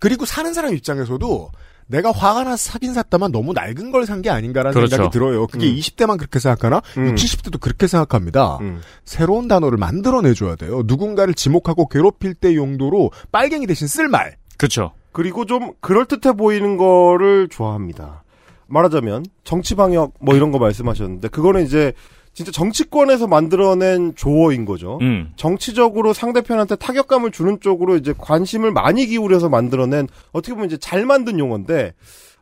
그리고 사는 사람 입장에서도 내가 화가 나서 사긴 샀다만 너무 낡은 걸 산 게 아닌가라는 그렇죠. 생각이 들어요. 그게 음. 20대만 그렇게 생각하나? 음. 60, 70대도 그렇게 생각합니다. 음. 새로운 단어를 만들어내줘야 돼요. 누군가를 지목하고 괴롭힐 때 용도로 빨갱이 대신 쓸 말. 그렇죠. 그리고 좀 그럴듯해 보이는 거를 좋아합니다. 말하자면 정치 방역 뭐 이런 거 말씀하셨는데 그거는 이제 진짜 정치권에서 만들어낸 조어인 거죠. 음. 정치적으로 상대편한테 타격감을 주는 쪽으로 이제 관심을 많이 기울여서 만들어낸 어떻게 보면 이제 잘 만든 용어인데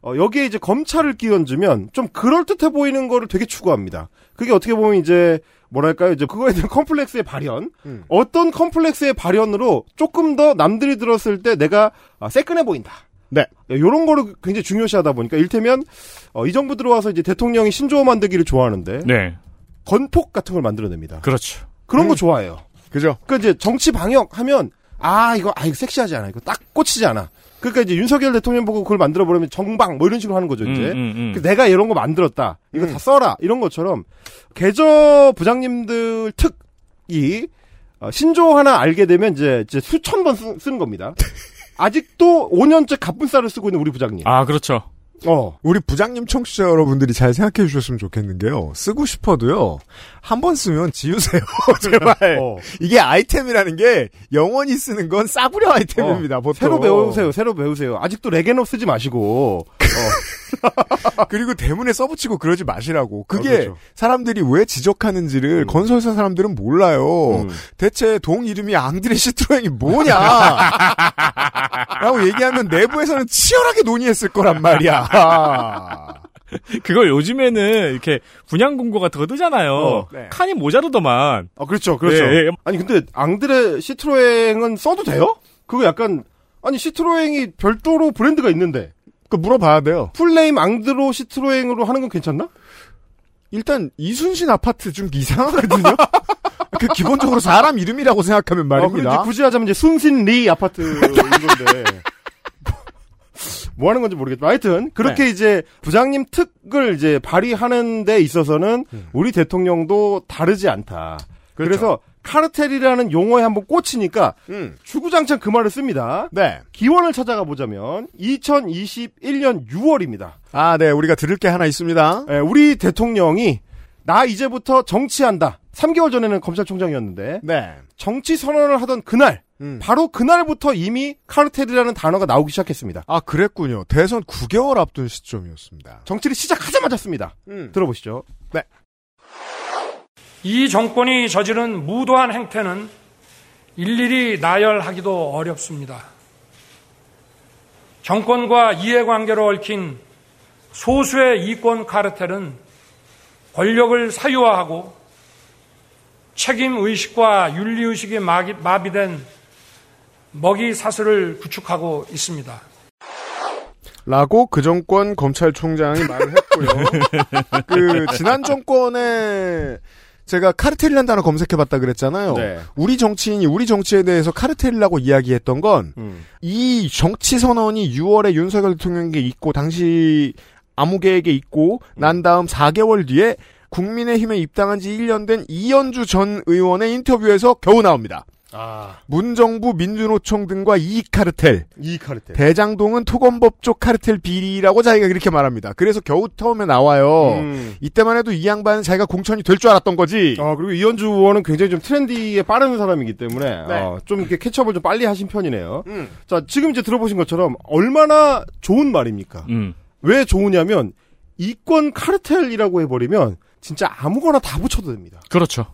어, 여기에 이제 검찰을 끼얹으면 좀 그럴듯해 보이는 거를 되게 추구합니다. 그게 어떻게 보면 이제 뭐랄까요 이제 그거에 대한 컴플렉스의 발현 음. 어떤 컴플렉스의 발현으로 조금 더 남들이 들었을 때 내가 아, 새끈해 보인다. 네. 요런 거를 굉장히 중요시하다 보니까 일테면 어, 이 정부 들어와서 이제 대통령이 신조어 만들기를 좋아하는데 네. 건폭 같은 걸 만들어냅니다. 그렇죠. 그런 거 좋아해요. 그죠? 그 이제 정치 방역 하면 아 이거 아 이거 섹시하지 않아 이거 딱 꽂히지 않아. 그러니까 이제 윤석열 대통령 보고 그걸 만들어 버리면 정방 뭐 이런 식으로 하는 거죠 이제. 음, 음, 음. 그 내가 이런 거 만들었다. 이거 다 써라 이런 것처럼 계좌 부장님들 특이 어, 신조 하나 알게 되면 이제, 이제 수천 번 쓰, 쓰는 겁니다. 아직도 5년째 갑분싸를 쓰고 있는 우리 부장님. 아 그렇죠. 어. 우리 부장님 청취자 여러분들이 잘 생각해 주셨으면 좋겠는 게요. 쓰고 싶어도요. 한 번 쓰면 지우세요. 제발. 어. 이게 아이템이라는 게 영원히 쓰는 건 싸구려 아이템입니다. 어, 보통. 새로 배우세요. 새로 배우세요. 아직도 레게노 쓰지 마시고. 그리고 대문에 써붙이고 그러지 마시라고. 그게 어, 그렇죠. 사람들이 왜 지적하는지를 건설사 사람들은 몰라요. 대체 동 이름이 앙드레 시트로엥이 뭐냐? 라고 얘기하면 내부에서는 치열하게 논의했을 거란 말이야. 그걸 요즘에는 이렇게 분양 공고가 더 뜨잖아요. 어, 네. 칸이 모자르더만. 아, 그렇죠. 그렇죠. 네, 예. 아니, 근데 앙드레 시트로엥은 써도 돼요? 그거 약간, 아니, 시트로엥이 별도로 브랜드가 있는데. 그 물어봐야 돼요. full name 앙드레 시트로엥으로 하는 건 괜찮나? 일단 이순신 아파트 좀 이상하거든요. 그 기본적으로 사람 이름이라고 생각하면 어, 그리고 말입니다. 이제 굳이 하자면 이제 순신 리 아파트인 건데. 뭐 하는 건지 모르겠지만 하여튼 그렇게 네. 이제 부장님 특을 이제 발휘하는 데 있어서는 음. 우리 대통령도 다르지 않다. 그래서 그렇죠. 카르텔이라는 용어에 한번 꽂히니까 음. 주구장창 그 말을 씁니다. 네. 기원을 찾아가 보자면 2021년 6월입니다. 아, 네. 우리가 들을 게 하나 있습니다. 우리 대통령이 나 이제부터 정치한다. 3개월 전에는 검찰총장이었는데 네. 정치 선언을 하던 그날 음. 바로 그날부터 이미 카르텔이라는 단어가 나오기 시작했습니다. 아, 그랬군요. 대선 9개월 앞둔 시점이었습니다. 정치를 시작하자마자 씁니다. 음. 들어보시죠. 네. 이 정권이 저지른 무도한 행태는 일일이 나열하기도 어렵습니다. 정권과 이해관계로 얽힌 소수의 이권 카르텔은 권력을 사유화하고 책임 의식과 윤리 의식이 마비된 먹이 사슬을 구축하고 있습니다. 라고 그 정권 검찰총장이 말을 했고요. 그 지난 정권에 제가 카르텔이라는 단어 검색해봤다 그랬잖아요. 네. 우리 정치인이 우리 정치에 대해서 카르텔이라고 이야기했던 건이 음. 정치 선언이 6월에 윤석열 대통령에게 있고 당시 아무개에게 있고 난 다음 4개월 뒤에 국민의힘에 입당한 지 1년 된 이현주 전 의원의 인터뷰에서 겨우 나옵니다. 문정부 민주노총 등과 이익 카르텔. 이익 카르텔. 대장동은 토건법 쪽 카르텔 비리라고 자기가 그렇게 말합니다. 그래서 겨우 처음에 나와요. 음. 이때만 해도 이 양반은 자기가 공천이 될 줄 알았던 거지. 아, 그리고 이현주 의원은 굉장히 좀 트렌디에 빠른 사람이기 때문에 네. 어, 좀 이렇게 캐치업을 좀 빨리 하신 편이네요. 음. 자, 지금 이제 들어보신 것처럼 얼마나 좋은 말입니까? 음. 왜 좋으냐면 이권 카르텔이라고 해버리면 진짜 아무거나 다 붙여도 됩니다. 그렇죠.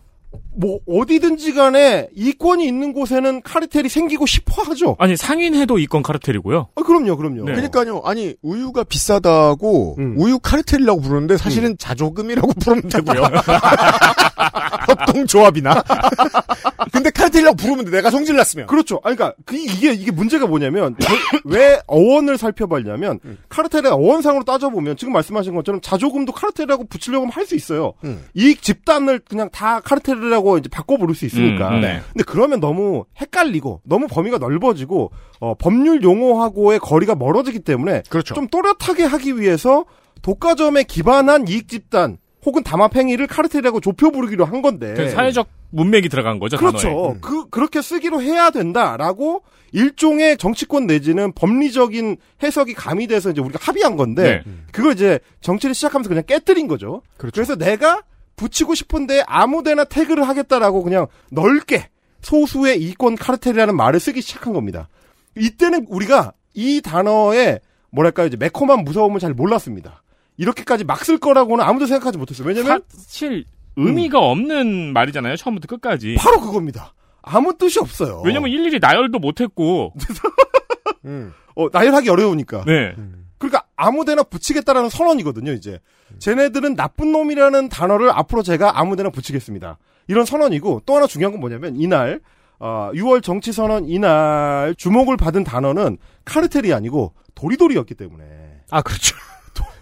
뭐 어디든지 간에 이권이 있는 곳에는 카르텔이 생기고 싶어 하죠. 아니 상인해도 이건 카르텔이고요. 아, 그럼요, 그럼요. 네. 그러니까요. 아니 우유가 비싸다고 음. 우유 카르텔이라고 부르는데 사실은 자조금이라고 부르면 되고요. 협동조합이나. 근데 카르텔이라고 부르면 돼. 내가 성질났으면. 그렇죠. 아니, 그러니까 그 이게 이게 문제가 뭐냐면 왜 어원을 살펴봤냐면 음. 카르텔의 어원상으로 따져보면 지금 말씀하신 것처럼 자조금도 카르텔이라고 붙이려고 하면 할 수 있어요. 음. 이익 집단을 그냥 다 카르텔 이라고 이제 바꿔 부를 수 있으니까. 음, 음. 네. 근데 그러면 너무 헷갈리고 너무 범위가 넓어지고 어, 법률 용어하고의 거리가 멀어지기 때문에 그렇죠. 좀 또렷하게 하기 위해서 독과점에 기반한 이익 집단 혹은 담합 행위를 카르텔이라고 좁혀 부르기로 한 건데. 그 사회적 문맥이 들어간 거죠. 그렇죠. 단어에. 음. 그 그렇게 쓰기로 해야 된다라고 일종의 정치권 내지는 법리적인 해석이 가미돼서 이제 우리가 합의한 건데 네. 그걸 이제 정치를 시작하면서 그냥 깨뜨린 거죠. 그렇죠. 그래서 내가 붙이고 싶은데 아무데나 태그를 하겠다라고 그냥 넓게 소수의 이권 카르텔이라는 말을 쓰기 시작한 겁니다. 이때는 우리가 이 단어의 뭐랄까요 이제 매콤한 무서움을 잘 몰랐습니다. 이렇게까지 막 쓸 거라고는 아무도 생각하지 못했어요. 왜냐면 사실 의미가 없는 말이잖아요. 처음부터 끝까지. 바로 그겁니다. 아무 뜻이 없어요. 왜냐면 일일이 나열도 못했고. 음. 어, 나열하기 어려우니까. 네. 그러니까 아무데나 붙이겠다라는 선언이거든요, 이제. 쟤네들은 나쁜 놈이라는 단어를 앞으로 제가 아무데나 붙이겠습니다. 이런 선언이고 또 하나 중요한 건 뭐냐면 이날 어, 6월 정치 선언 이날 주목을 받은 단어는 카르텔이 아니고 도리도리였기 때문에. 아 그렇죠.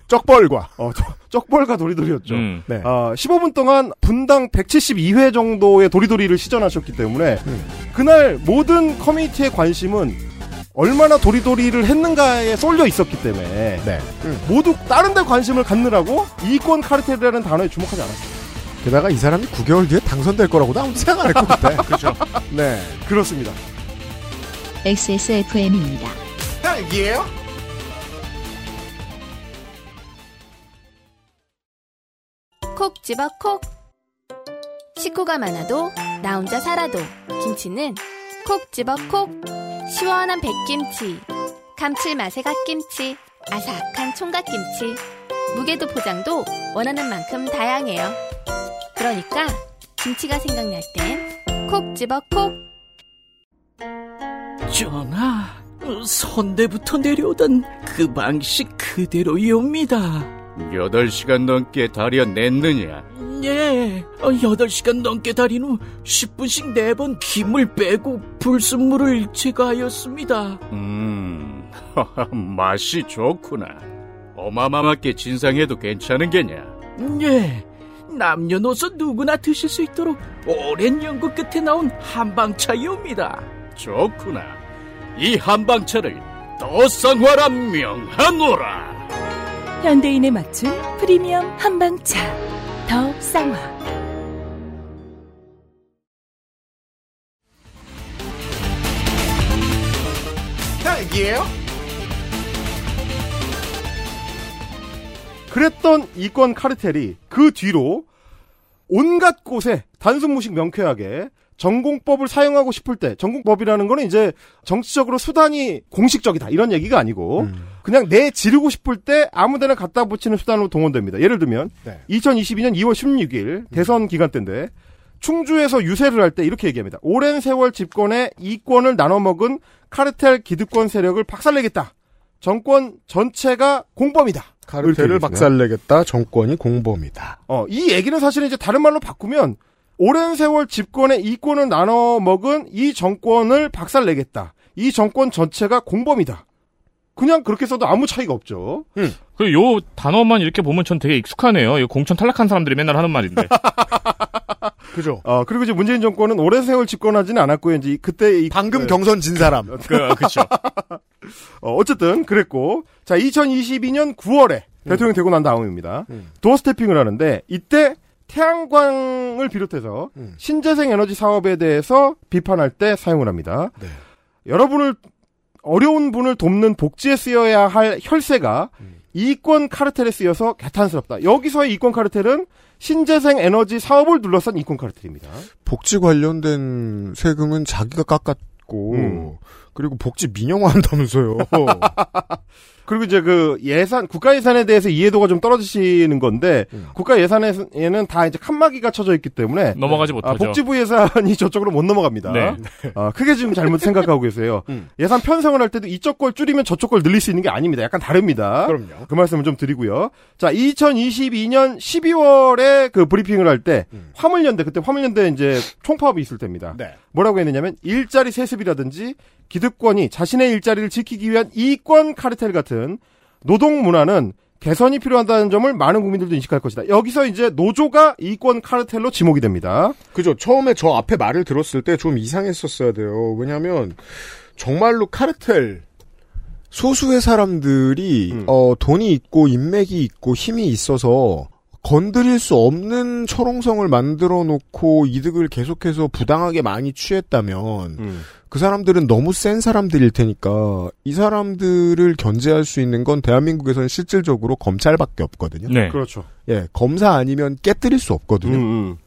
쩍벌과 어, 쩍벌과 도리도리였죠. 음. 네. 어, 15분 동안 분당 172회 정도의 도리도리를 시전하셨기 때문에 그날 모든 커뮤니티의 관심은 얼마나 도리도리를 했는가에 쏠려 있었기 때문에 네. 모두 다른 데 관심을 갖느라고 이권 카르텔이라는 단어에 주목하지 않았어요. 게다가 이 사람이 9개월 뒤에 당선될 거라고도 아무도 생각 안 했고 그때. 그렇죠. 네, 그렇습니다. XSFM입니다. 딸기예요? 콕 집어 콕. 식구가 많아도 나 혼자 살아도 김치는 콕 집어 콕. 시원한 백김치, 감칠맛의 갓김치, 아삭한 총각김치. 무게도 포장도 원하는 만큼 다양해요. 그러니까 김치가 생각날 땐 콕 집어 콕. 전하, 선대부터 내려오던 그 방식 그대로이옵니다. 8시간 넘게 다려냈느냐? 예, 어, 8시간 넘게 달인 후 10분씩 4번 김을 빼고 불순물을 제거하였습니다. 음, 맛이 좋구나. 어마마하게 진상해도 괜찮은 게냐? 예, 남녀노소 누구나 드실 수 있도록 오랜 연구 끝에 나온 한방차이옵니다. 좋구나. 이 한방차를 더 쌍화라 명하노라. 현대인에 맞춘 프리미엄 한방차. 더 쌍화. 딸기예요? 그랬던 이권 카르텔이 그 뒤로 온갖 곳에 단순 무식 명쾌하게 전공법을 사용하고 싶을 때 전공법이라는 거는 이제 정치적으로 수단이 공식적이다. 이런 얘기가 아니고 그냥 내 지르고 싶을 때 아무 데나 갖다 붙이는 수단으로 동원됩니다. 예를 들면 네. 2022년 2월 16일 대선 기간 때인데 충주에서 유세를 할 때 이렇게 얘기합니다. 오랜 세월 집권에 이권을 나눠 먹은 카르텔 기득권 세력을 박살내겠다. 정권 전체가 공범이다. 카르텔을. 박살내겠다. 정권이 공범이다. 어, 이 얘기는 사실은 이제 다른 말로 바꾸면 오랜 세월 집권의 이권을 나눠 먹은 이 정권을 박살내겠다. 이 정권 전체가 공범이다. 그냥 그렇게 써도 아무 차이가 없죠. 그요 단어만 이렇게 보면 전 되게 익숙하네요. 이 공천 탈락한 사람들이 맨날 하는 말인데. 그죠? 어, 그리고 이제 문재인 정권은 오랜 세월 집권하지는 않았고요. 이제 그때 이 방금 경선 진 사람. 그, 그쵸. 어, 어쨌든 그랬고 자 2022년 9월에 대통령 되고 난 다음입니다. 도어 스태핑을 하는데 이때 태양광을 비롯해서 신재생 에너지 사업에 대해서 비판할 때 사용을 합니다. 여러분을 어려운 분을 돕는 복지에 쓰여야 할 혈세가 이권 카르텔에 쓰여서 개탄스럽다. 여기서의 이권 카르텔은 신재생 에너지 사업을 둘러싼 이권 카르텔입니다. 복지 관련된 세금은 자기가 깎았고 음. 그리고 복지 민영화한다면서요. 그리고 이제 그 예산, 국가 예산에 대해서 이해도가 좀 떨어지시는 건데, 음. 국가 예산에는 다 이제 칸막이가 쳐져 있기 때문에. 넘어가지 아, 못하죠. 복지부 예산이 저쪽으로 못 넘어갑니다. 네. 아, 크게 지금 잘못 생각하고 계세요. 음. 예산 편성을 할 때도 이쪽 걸 줄이면 저쪽 걸 늘릴 수 있는 게 아닙니다. 약간 다릅니다. 그럼요. 그 말씀을 좀 드리고요. 자, 2022년 12월에 그 브리핑을 할 때, 화물연대, 그때 화물연대 이제 총파업이 있을 때입니다. 네. 뭐라고 했느냐면, 일자리 세습이라든지, 기득권이 자신의 일자리를 지키기 위한 이권 카르텔 같은 노동 문화는 개선이 필요하다는 점을 많은 국민들도 인식할 것이다. 여기서 이제 노조가 이권 카르텔로 지목이 됩니다. 그죠. 처음에 저 앞에 말을 들었을 때 좀 이상했었어야 돼요. 왜냐하면 정말로 카르텔 소수의 사람들이 어, 돈이 있고 인맥이 있고 힘이 있어서 건드릴 수 없는 철옹성을 만들어 놓고 이득을 계속해서 부당하게 많이 취했다면 그 사람들은 너무 센 사람들일 테니까 이 사람들을 견제할 수 있는 건 대한민국에서는 실질적으로 검찰밖에 없거든요. 네. 그렇죠. 예, 검사 아니면 깨뜨릴 수 없거든요. 음,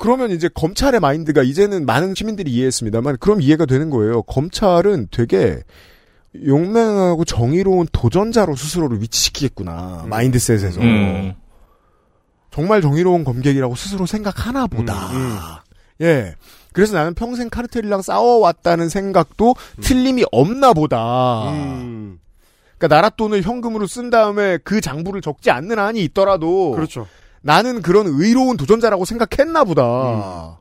그러면 이제 검찰의 마인드가 이제는 많은 시민들이 이해했습니다만 그럼 이해가 되는 거예요. 검찰은 되게 용맹하고 정의로운 도전자로 스스로를 위치시키겠구나. 마인드셋에서. 음. 정말 정의로운 검객이라고 스스로 생각하나 보다. 예. 그래서 나는 평생 카르텔이랑 싸워왔다는 생각도 틀림이 없나 보다. 그러니까 나라 돈을 현금으로 쓴 다음에 그 장부를 적지 않는 한이 있더라도 그렇죠. 나는 그런 의로운 도전자라고 생각했나 보다.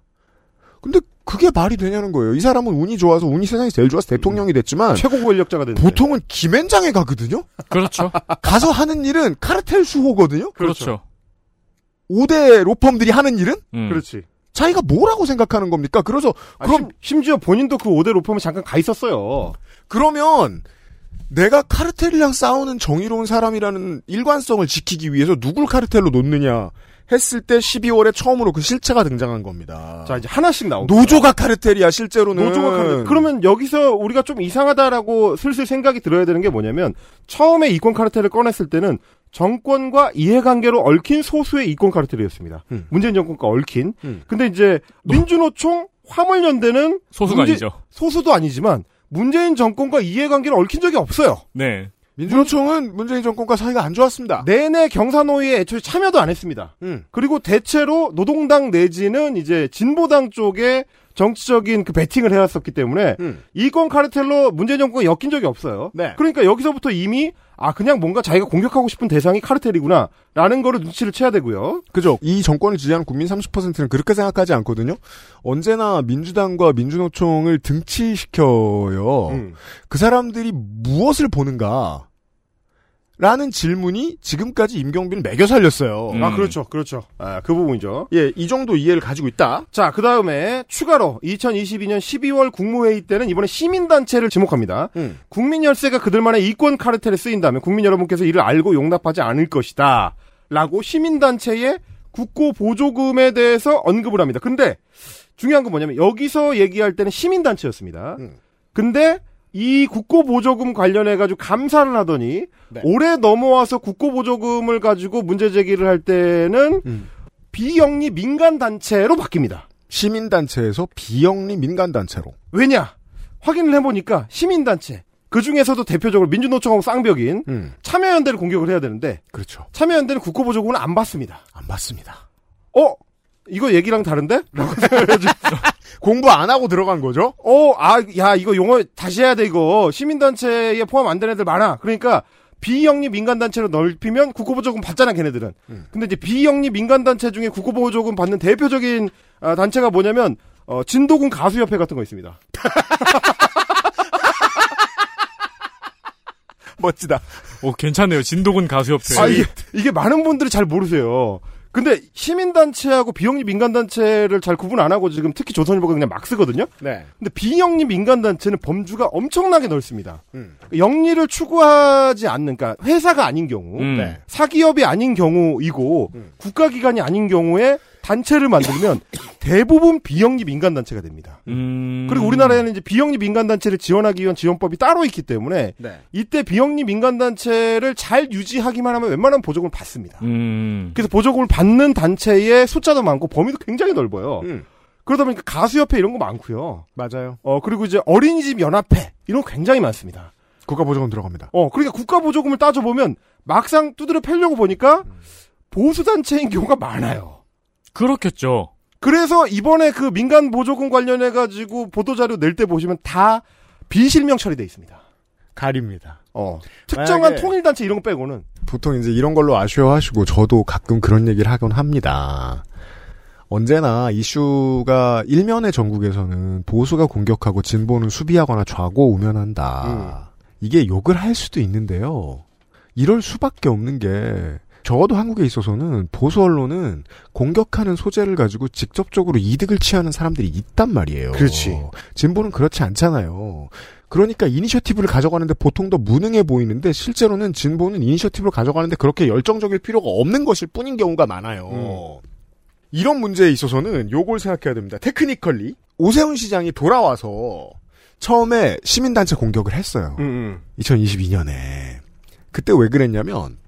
근데 그게 말이 되냐는 거예요. 이 사람은 운이 좋아서 운이 세상에 제일 좋아서 대통령이 됐지만 최고 권력자가 됐는데. 보통은 김앤장에 가거든요. 그렇죠. 가서 하는 일은 카르텔 수호거든요. 그렇죠. 5대 로펌들이 하는 일은 음. 그렇지. 자기가 뭐라고 생각하는 겁니까? 그래서 아, 그럼 심, 지어 본인도 그 5대 로펌에 잠깐 가 있었어요. 그러면 내가 카르텔이랑 싸우는 정의로운 사람이라는 일관성을 지키기 위해서 누굴 카르텔로 놓느냐 했을 때 12월에 처음으로 그 실체가 등장한 겁니다. 자, 이제 하나씩 나옵니다. 노조가 카르텔이야 실제로는. 노조가 카르텔. 그러면 여기서 우리가 좀 이상하다라고 슬슬 생각이 들어야 되는 게 뭐냐면 처음에 이권 카르텔을 꺼냈을 때는 정권과 이해관계로 얽힌 소수의 이권 카르텔이었습니다. 음. 문재인 정권과 얽힌. 근데 이제 민주노총 화물연대는 소수가 아니죠. 소수도 아니지만 문재인 정권과 이해관계를 얽힌 적이 없어요. 네. 민주노총은 문재인 정권과 사이가 안 좋았습니다. 내내 경사노위에 애초에 참여도 안 했습니다. 음. 그리고 대체로 노동당 내지는 이제 진보당 쪽에 정치적인 그 배팅을 해왔었기 때문에 음. 이권 카르텔로 문재인 정권이 엮인 적이 없어요. 네. 그러니까 여기서부터 이미 아 그냥 뭔가 자기가 공격하고 싶은 대상이 카르텔이구나라는 거를 눈치를 채야 되고요. 그죠. 이 정권을 지지하는 국민 30%는 그렇게 생각하지 않거든요. 언제나 민주당과 민주노총을 등치시켜요. 음. 그 사람들이 무엇을 보는가? 라는 질문이 지금까지 임경빈을 매겨 살렸어요. 아 그렇죠, 그렇죠. 아, 그 부분이죠. 예, 이 정도 이해를 가지고 있다. 자, 그 다음에 추가로 2022년 12월 국무회의 때는 이번에 시민단체를 지목합니다. 음. 국민 열세가 그들만의 이권 카르텔에 쓰인다면 국민 여러분께서 이를 알고 용납하지 않을 것이다. 라고 시민단체의 국고 보조금에 대해서 언급을 합니다. 근데 중요한 건 뭐냐면 여기서 얘기할 때는 시민단체였습니다. 음. 근데 이 국고 보조금 관련해 가지고 감사를 하더니 네. 올해 넘어와서 국고 보조금을 가지고 문제 제기를 할 때는 음. 비영리 민간 단체로 바뀝니다. 시민단체에서 비영리 민간단체로. 왜냐? 확인을 해보니까 시민단체 그 중에서도 대표적으로 민주노총하고 쌍벽인 음. 참여연대를 공격을 해야 되는데 그렇죠. 참여연대는 국고 보조금을 안 받습니다. 안 받습니다. 어? 이거 얘기랑 다른데? 라고 공부 안 하고 들어간 거죠? 어, 아, 야, 이거 용어 다시 해야 돼, 이거. 시민단체에 포함 안 되는 애들 많아. 그러니까, 비영리 민간단체로 넓히면 국고보조금 받잖아, 걔네들은. 근데 이제 비영리 민간단체 중에 국고보조금 받는 대표적인 아, 단체가 뭐냐면, 어, 진도군 가수협회 같은 거 있습니다. 멋지다. 오, 괜찮네요. 진도군 가수협회. 아, 이게, 이게 많은 분들이 잘 모르세요. 근데 시민단체하고 비영리 민간단체를 잘 구분 안 하고 지금 특히 조선일보가 그냥 막 쓰거든요. 네. 근데 비영리 민간단체는 범주가 엄청나게 넓습니다. 음. 영리를 추구하지 않는, 그러니까 회사가 아닌 경우, 음. 네. 사기업이 아닌 경우이고 음. 국가기관이 아닌 경우에 단체를 만들면 대부분 비영리 민간 단체가 됩니다. 음. 그리고 우리나라에는 이제 비영리 민간 단체를 지원하기 위한 지원법이 따로 있기 때문에 네. 이때 비영리 민간 단체를 잘 유지하기만 하면 웬만하면 보조금을 받습니다. 음. 그래서 보조금을 받는 단체의 숫자도 많고 범위도 굉장히 넓어요. 음. 그러다 보니까 가수협회 이런 거 많고요. 맞아요. 어 그리고 이제 어린이집 연합회 이런 거 굉장히 많습니다. 국가 보조금 들어갑니다. 어 그러니까 국가 보조금을 따져 보면 막상 두드려 패려고 보니까 보수 단체인 경우가 많아요. 그렇겠죠. 그래서 이번에 그 민간 보조금 관련해 가지고 보도 자료 낼 때 보시면 다 비실명 처리돼 있습니다. 가립니다. 어 특정한 만약에- 통일 단체 이런 거 빼고는 보통 이제 이런 걸로 아쉬워하시고 저도 가끔 그런 얘기를 하곤 합니다. 언제나 이슈가 일면의 전국에서는 보수가 공격하고 진보는 수비하거나 좌고 우면한다. 이게 욕을 할 수도 있는데요. 이럴 수밖에 없는 게 적어도 한국에 있어서는 보수 언론은 공격하는 소재를 가지고 직접적으로 이득을 취하는 사람들이 있단 말이에요. 그렇지. 진보는 그렇지 않잖아요. 그러니까 이니셔티브를 가져가는데 보통 더 무능해 보이는데 실제로는 진보는 이니셔티브를 가져가는데 그렇게 열정적일 필요가 없는 것일 뿐인 경우가 많아요. 이런 문제에 있어서는 요걸 생각해야 됩니다. technically 오세훈 시장이 돌아와서 처음에 시민단체 공격을 했어요. 음, 2022년에 그때 왜 그랬냐면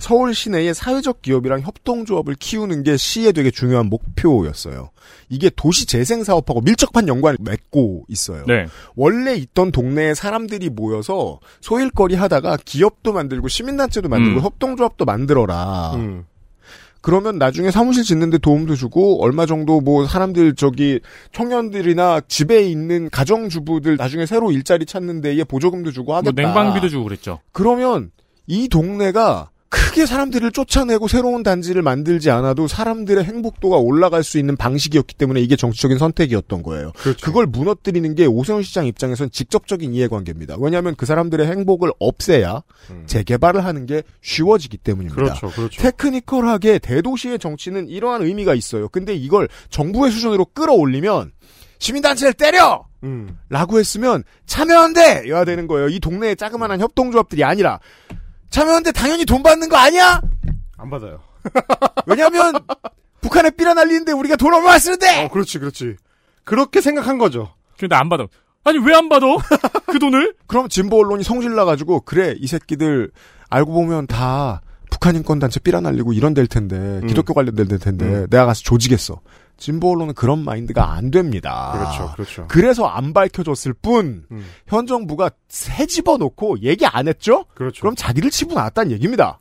서울 시내의 사회적 기업이랑 협동조합을 키우는 게 시의 되게 중요한 목표였어요. 이게 도시 재생 사업하고 밀접한 연관을 맺고 있어요. 네. 원래 있던 동네에 사람들이 모여서 소일거리 하다가 기업도 만들고 시민단체도 만들고 음. 협동조합도 만들어라. 음. 그러면 나중에 사무실 짓는데 도움도 주고 얼마 정도 뭐 사람들 저기 청년들이나 집에 있는 가정주부들 나중에 새로 일자리 찾는 데에 보조금도 주고 뭐 하겠다. 냉방비도 주고 그랬죠. 그러면 이 동네가 크게 사람들을 쫓아내고 새로운 단지를 만들지 않아도 사람들의 행복도가 올라갈 수 있는 방식이었기 때문에 이게 정치적인 선택이었던 거예요. 그렇죠. 그걸 무너뜨리는 게 오세훈 시장 입장에선 직접적인 이해관계입니다. 왜냐하면 그 사람들의 행복을 없애야 재개발을 하는 게 쉬워지기 때문입니다. 음. 그렇죠, 그렇죠. 테크니컬하게 대도시의 정치는 이러한 의미가 있어요. 근데 이걸 정부의 수준으로 끌어올리면 시민단체를 때려! 음. 라고 했으면 참여한대! 여야 되는 거예요. 이 동네의 자그마한 협동조합들이 아니라 참여한대 당연히 돈 받는 거 아니야? 안 받아요. 왜냐면 북한에 삐라 날리는데 우리가 돈 얼마 쓰는데! 어, 그렇지, 그렇지. 그렇게 생각한 거죠. 근데 안 받아. 아니 왜 안 받아? 그 돈을? 그럼 진보 언론이 성질 나가지고 그래 이 새끼들 알고 보면 다 북한 인권 단체 삐라 날리고 이런 될 텐데 기독교 관련된 될 텐데 내가 가서 조지겠어. 진보 언론은 그런 마인드가 안 됩니다. 그렇죠, 그렇죠. 그래서 안 밝혀줬을 뿐, 현 정부가 새 집어놓고 얘기 안 했죠? 그렇죠. 그럼 자기를 치고 나왔다는 얘기입니다.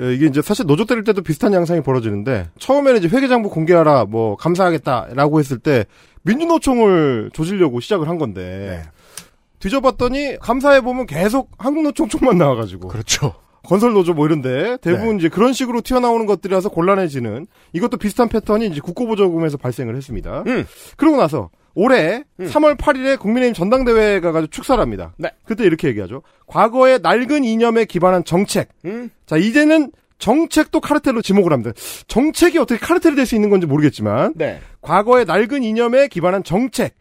예, 이게 이제 사실 노조 때릴 때도 비슷한 양상이 벌어지는데 처음에는 이제 회계장부 공개하라 뭐 감사하겠다라고 했을 때 민주노총을 조지려고 시작을 한 건데 뒤져봤더니 감사해 보면 계속 한국노총 쪽만 나와가지고 그렇죠. 건설 노조 뭐 이런데 대부분 이제 그런 식으로 튀어나오는 것들이라서 곤란해지는 이것도 비슷한 패턴이 이제 국고보조금에서 발생을 했습니다. 그러고 나서 올해 3월 8일에 국민의힘 전당대회가 가지고 축사를 합니다. 그때 이렇게 얘기하죠. 과거의 낡은 이념에 기반한 정책. 자, 이제는 정책도 카르텔로 지목을 합니다. 정책이 어떻게 카르텔이 될 수 있는 건지 모르겠지만 네. 과거의 낡은 이념에 기반한 정책.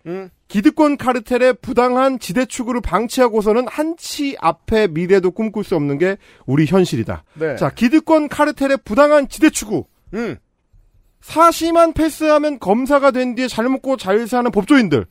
기득권 카르텔의 부당한 지대 추구를 방치하고서는 한치 앞에 미래도 꿈꿀 수 없는 게 우리 현실이다. 네. 자, 기득권 카르텔의 부당한 지대 추구. 음. 사시만 패스하면 검사가 된 뒤에 잘 먹고 잘 사는 법조인들.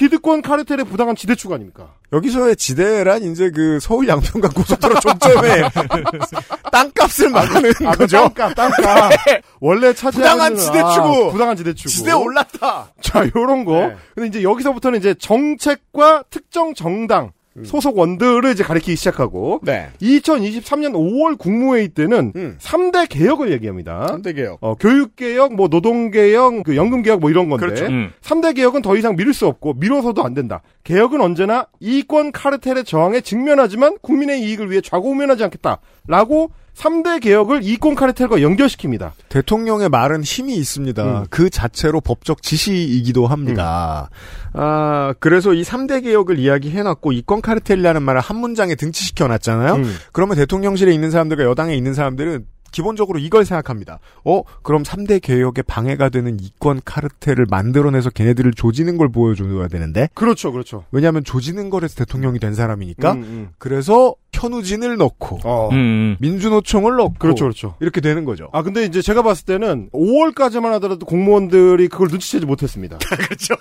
기득권 카르텔의 부당한 지대 추구 아닙니까? 여기서의 지대란 이제 그 서울 양평강 고속도로 종점에 땅값을 말하는 아, 그 거죠. 땅값, 땅값. 원래 차지하는 부당한 지대 추구. 아, 부당한 지대 추구. 지대 올랐다. 자, 요런 거. 네. 근데 이제 여기서부터는 이제 정책과 특정 정당 소속원들을 이제 가리키기 시작하고 음. 네. 2023년 5월 국무회의 때는 음. 3대 개혁을 얘기합니다. 3대 개혁. 어, 교육 개혁, 뭐 노동 개혁, 그 연금 개혁 뭐 이런 건데 그렇죠. 음. 3대 개혁은 더 이상 미룰 수 없고 미뤄서도 안 된다. 개혁은 언제나 이권 카르텔의 저항에 직면하지만 국민의 이익을 위해 좌고우면하지 않겠다라고 3대 개혁을 이권 카르텔과 연결시킵니다. 대통령의 말은 힘이 있습니다. 음. 그 자체로 법적 지시이기도 합니다. 아, 그래서 이 3대 개혁을 이야기해놨고, 이권 카르텔이라는 말을 한 문장에 등치시켜놨잖아요? 음. 그러면 대통령실에 있는 사람들과 여당에 있는 사람들은 기본적으로 이걸 생각합니다. 어, 그럼 3대 개혁에 방해가 되는 이권 카르텔을 만들어내서 걔네들을 조지는 걸 보여줘야 되는데. 그렇죠, 그렇죠. 왜냐하면 조지는 거에서 대통령이 된 사람이니까. 음, 음. 그래서 현우진을 넣고 어. 음. 민주노총을 넣고 그렇죠, 그렇죠. 이렇게 되는 거죠. 아 근데 이제 제가 봤을 때는 5월까지만 하더라도 공무원들이 그걸 눈치채지 못했습니다. 그렇죠.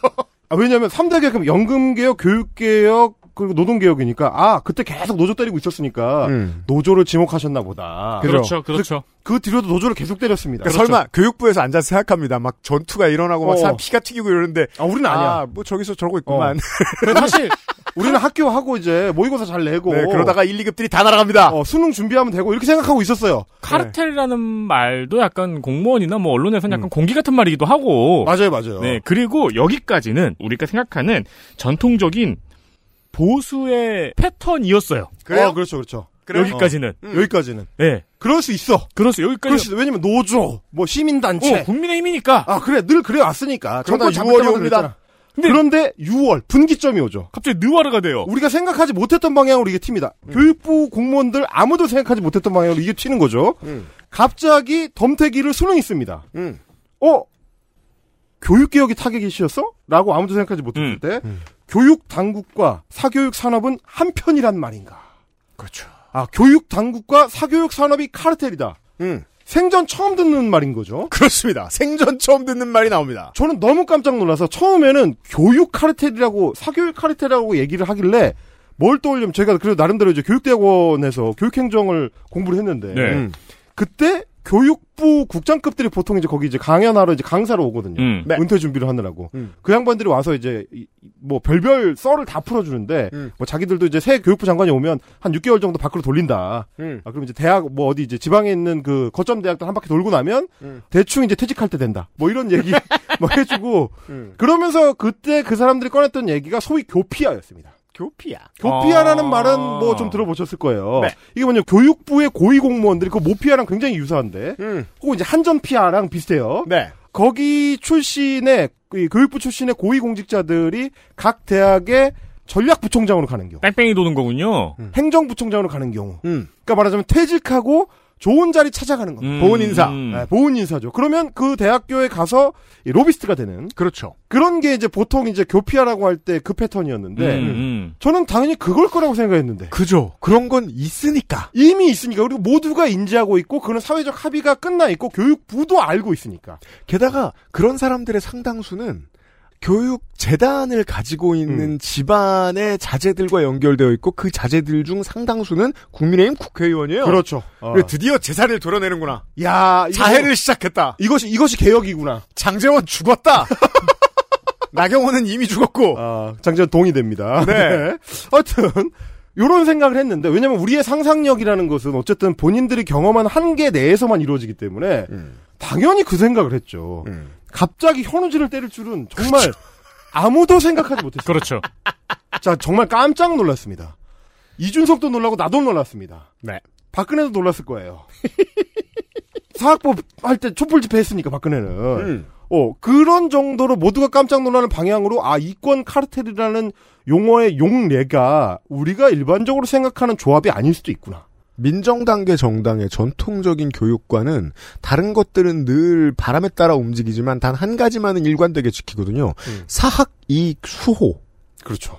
아, 왜냐하면 3대 개혁, 연금 개혁, 교육 개혁 그리고 노동 개혁이니까 아 그때 계속 노조 때리고 있었으니까 음. 노조를 지목하셨나 보다. 그렇죠, 그렇죠. 그, 그 뒤로도 노조를 계속 때렸습니다. 그러니까 설마 교육부에서 앉아서 생각합니다. 막 전투가 일어나고 막 어. 사람 피가 튀기고 이러는데 아 우리는 아니야. 아, 뭐 저기서 저러고 있구만. 그래서 사실 우리는 학교 하고 이제 모의고사 잘 내고 네, 그러다가 1, 2급들이 다 날아갑니다. 어, 수능 준비하면 되고 이렇게 생각하고 있었어요. 카르텔이라는 말도 약간 공무원이나 뭐 언론에서는 약간 공기 같은 말이기도 하고. 맞아요, 맞아요. 네, 그리고 여기까지는 우리가 생각하는 전통적인 보수의 패턴이었어요. 그래요? 어, 그렇죠, 그렇죠. 여기까지는. 음. 여기까지는. 네. 그럴 수 있어. 그렇죠. 여기까지. 그럴 수 있어. 왜냐면 노조, 뭐 시민단체. 어, 국민의힘이니까. 아 그래 늘 그래 왔으니까. 정권 6월이 잡을 때마다 옵니다. 그런데 6월 분기점이 오죠. 갑자기 느와르가 돼요. 우리가 생각하지 못했던 방향으로 이게 튑니다. 교육부 공무원들 아무도 생각하지 못했던 방향으로 이게 튀는 거죠. 갑자기 덤태기를 수능이 씁니다. 음. 어? 교육개혁이 타격이 씌었어? 라고 아무도 생각하지 못했을 음. 때, 교육 당국과 사교육 산업은 한편이란 말인가. 그렇죠. 아, 교육 당국과 사교육 산업이 카르텔이다. 음. 생전 처음 듣는 말인 거죠. 그렇습니다. 생전 처음 듣는 말이 나옵니다. 저는 너무 깜짝 놀라서 처음에는 교육 카르텔이라고 사교육 카르텔이라고 얘기를 하길래 뭘 떠올리면 제가 그래도 나름대로 이제 교육대학원에서 교육행정을 공부를 했는데 네. 음. 그때 교육부 국장급들이 보통 이제 거기 이제 강연하러 이제 강사로 오거든요. 음. 네. 은퇴 준비를 하느라고. 음. 그 양반들이 와서 이제 이- 뭐 별별 썰을 다 풀어주는데 음. 뭐 자기들도 이제 새 교육부 장관이 오면 한 6개월 정도 밖으로 돌린다. 음. 아, 그럼 이제 대학 뭐 어디 이제 지방에 있는 그 거점 대학들 한 바퀴 돌고 나면 음. 대충 이제 퇴직할 때 된다. 뭐 이런 얘기 뭐 해주고 음. 그러면서 그때 그 사람들이 꺼냈던 얘기가 소위 교피아였습니다. 교피야. 교피아라는 아. 말은 뭐 좀 들어보셨을 거예요. 네. 이게 뭐냐 교육부의 고위 공무원들이 그 모피아랑 굉장히 유사한데 음. 혹은 이제 한전피아랑 비슷해요. 네. 거기 출신의 이 교육부 출신의 고위 공직자들이 각 대학의 전략부총장으로 가는 경우, 뺑뺑이 도는 거군요. 행정부총장으로 가는 경우. 음. 그러니까 말하자면 퇴직하고 좋은 자리 찾아가는 겁니다. 음, 보훈 인사. 음. 네, 보훈 인사죠. 그러면 그 대학교에 가서 이 로비스트가 되는 그렇죠. 그런 게 이제 보통 이제 교피아라고 할 때 그 패턴이었는데 음, 음. 저는 당연히 그걸 거라고 생각했는데 그죠. 그런 건 있으니까. 이미 있으니까 그리고 모두가 인지하고 있고 그런 사회적 합의가 끝나 있고 교육부도 알고 있으니까 게다가 그런 사람들의 상당수는 교육 재단을 가지고 있는 집안의 자제들과 연결되어 있고 그 자제들 중 상당수는 국민의힘 국회의원이에요. 그렇죠. 어. 그래, 드디어 재산을 도려내는구나. 야 자해를 시작했다. 이것이 이것이 개혁이구나. 장재원 죽었다. 나경원은 이미 죽었고. 아, 장전 동의됩니다. 네. 하여튼 요런 생각을 했는데 왜냐면 우리의 상상력이라는 것은 어쨌든 본인들이 경험한 한계 내에서만 이루어지기 때문에 당연히 그 생각을 했죠. 음. 갑자기 현우진을 때릴 줄은 정말 아무도 생각하지 못했어요. 그렇죠. 자, 정말 깜짝 놀랐습니다. 이준석도 놀라고 나도 놀랐습니다. 네. 박근혜도 놀랐을 거예요. 사학법 할 때 촛불 집회 했으니까 박근혜는. 음. 어, 그런 정도로 모두가 깜짝 놀라는 방향으로 아, 이권 카르텔이라는 용어의 용례가 우리가 일반적으로 생각하는 조합이 아닐 수도 있구나. 민정당계 정당의 전통적인 교육과는 다른 것들은 늘 바람에 따라 움직이지만 단 한 가지만은 일관되게 지키거든요. 사학 이익 수호. 그렇죠.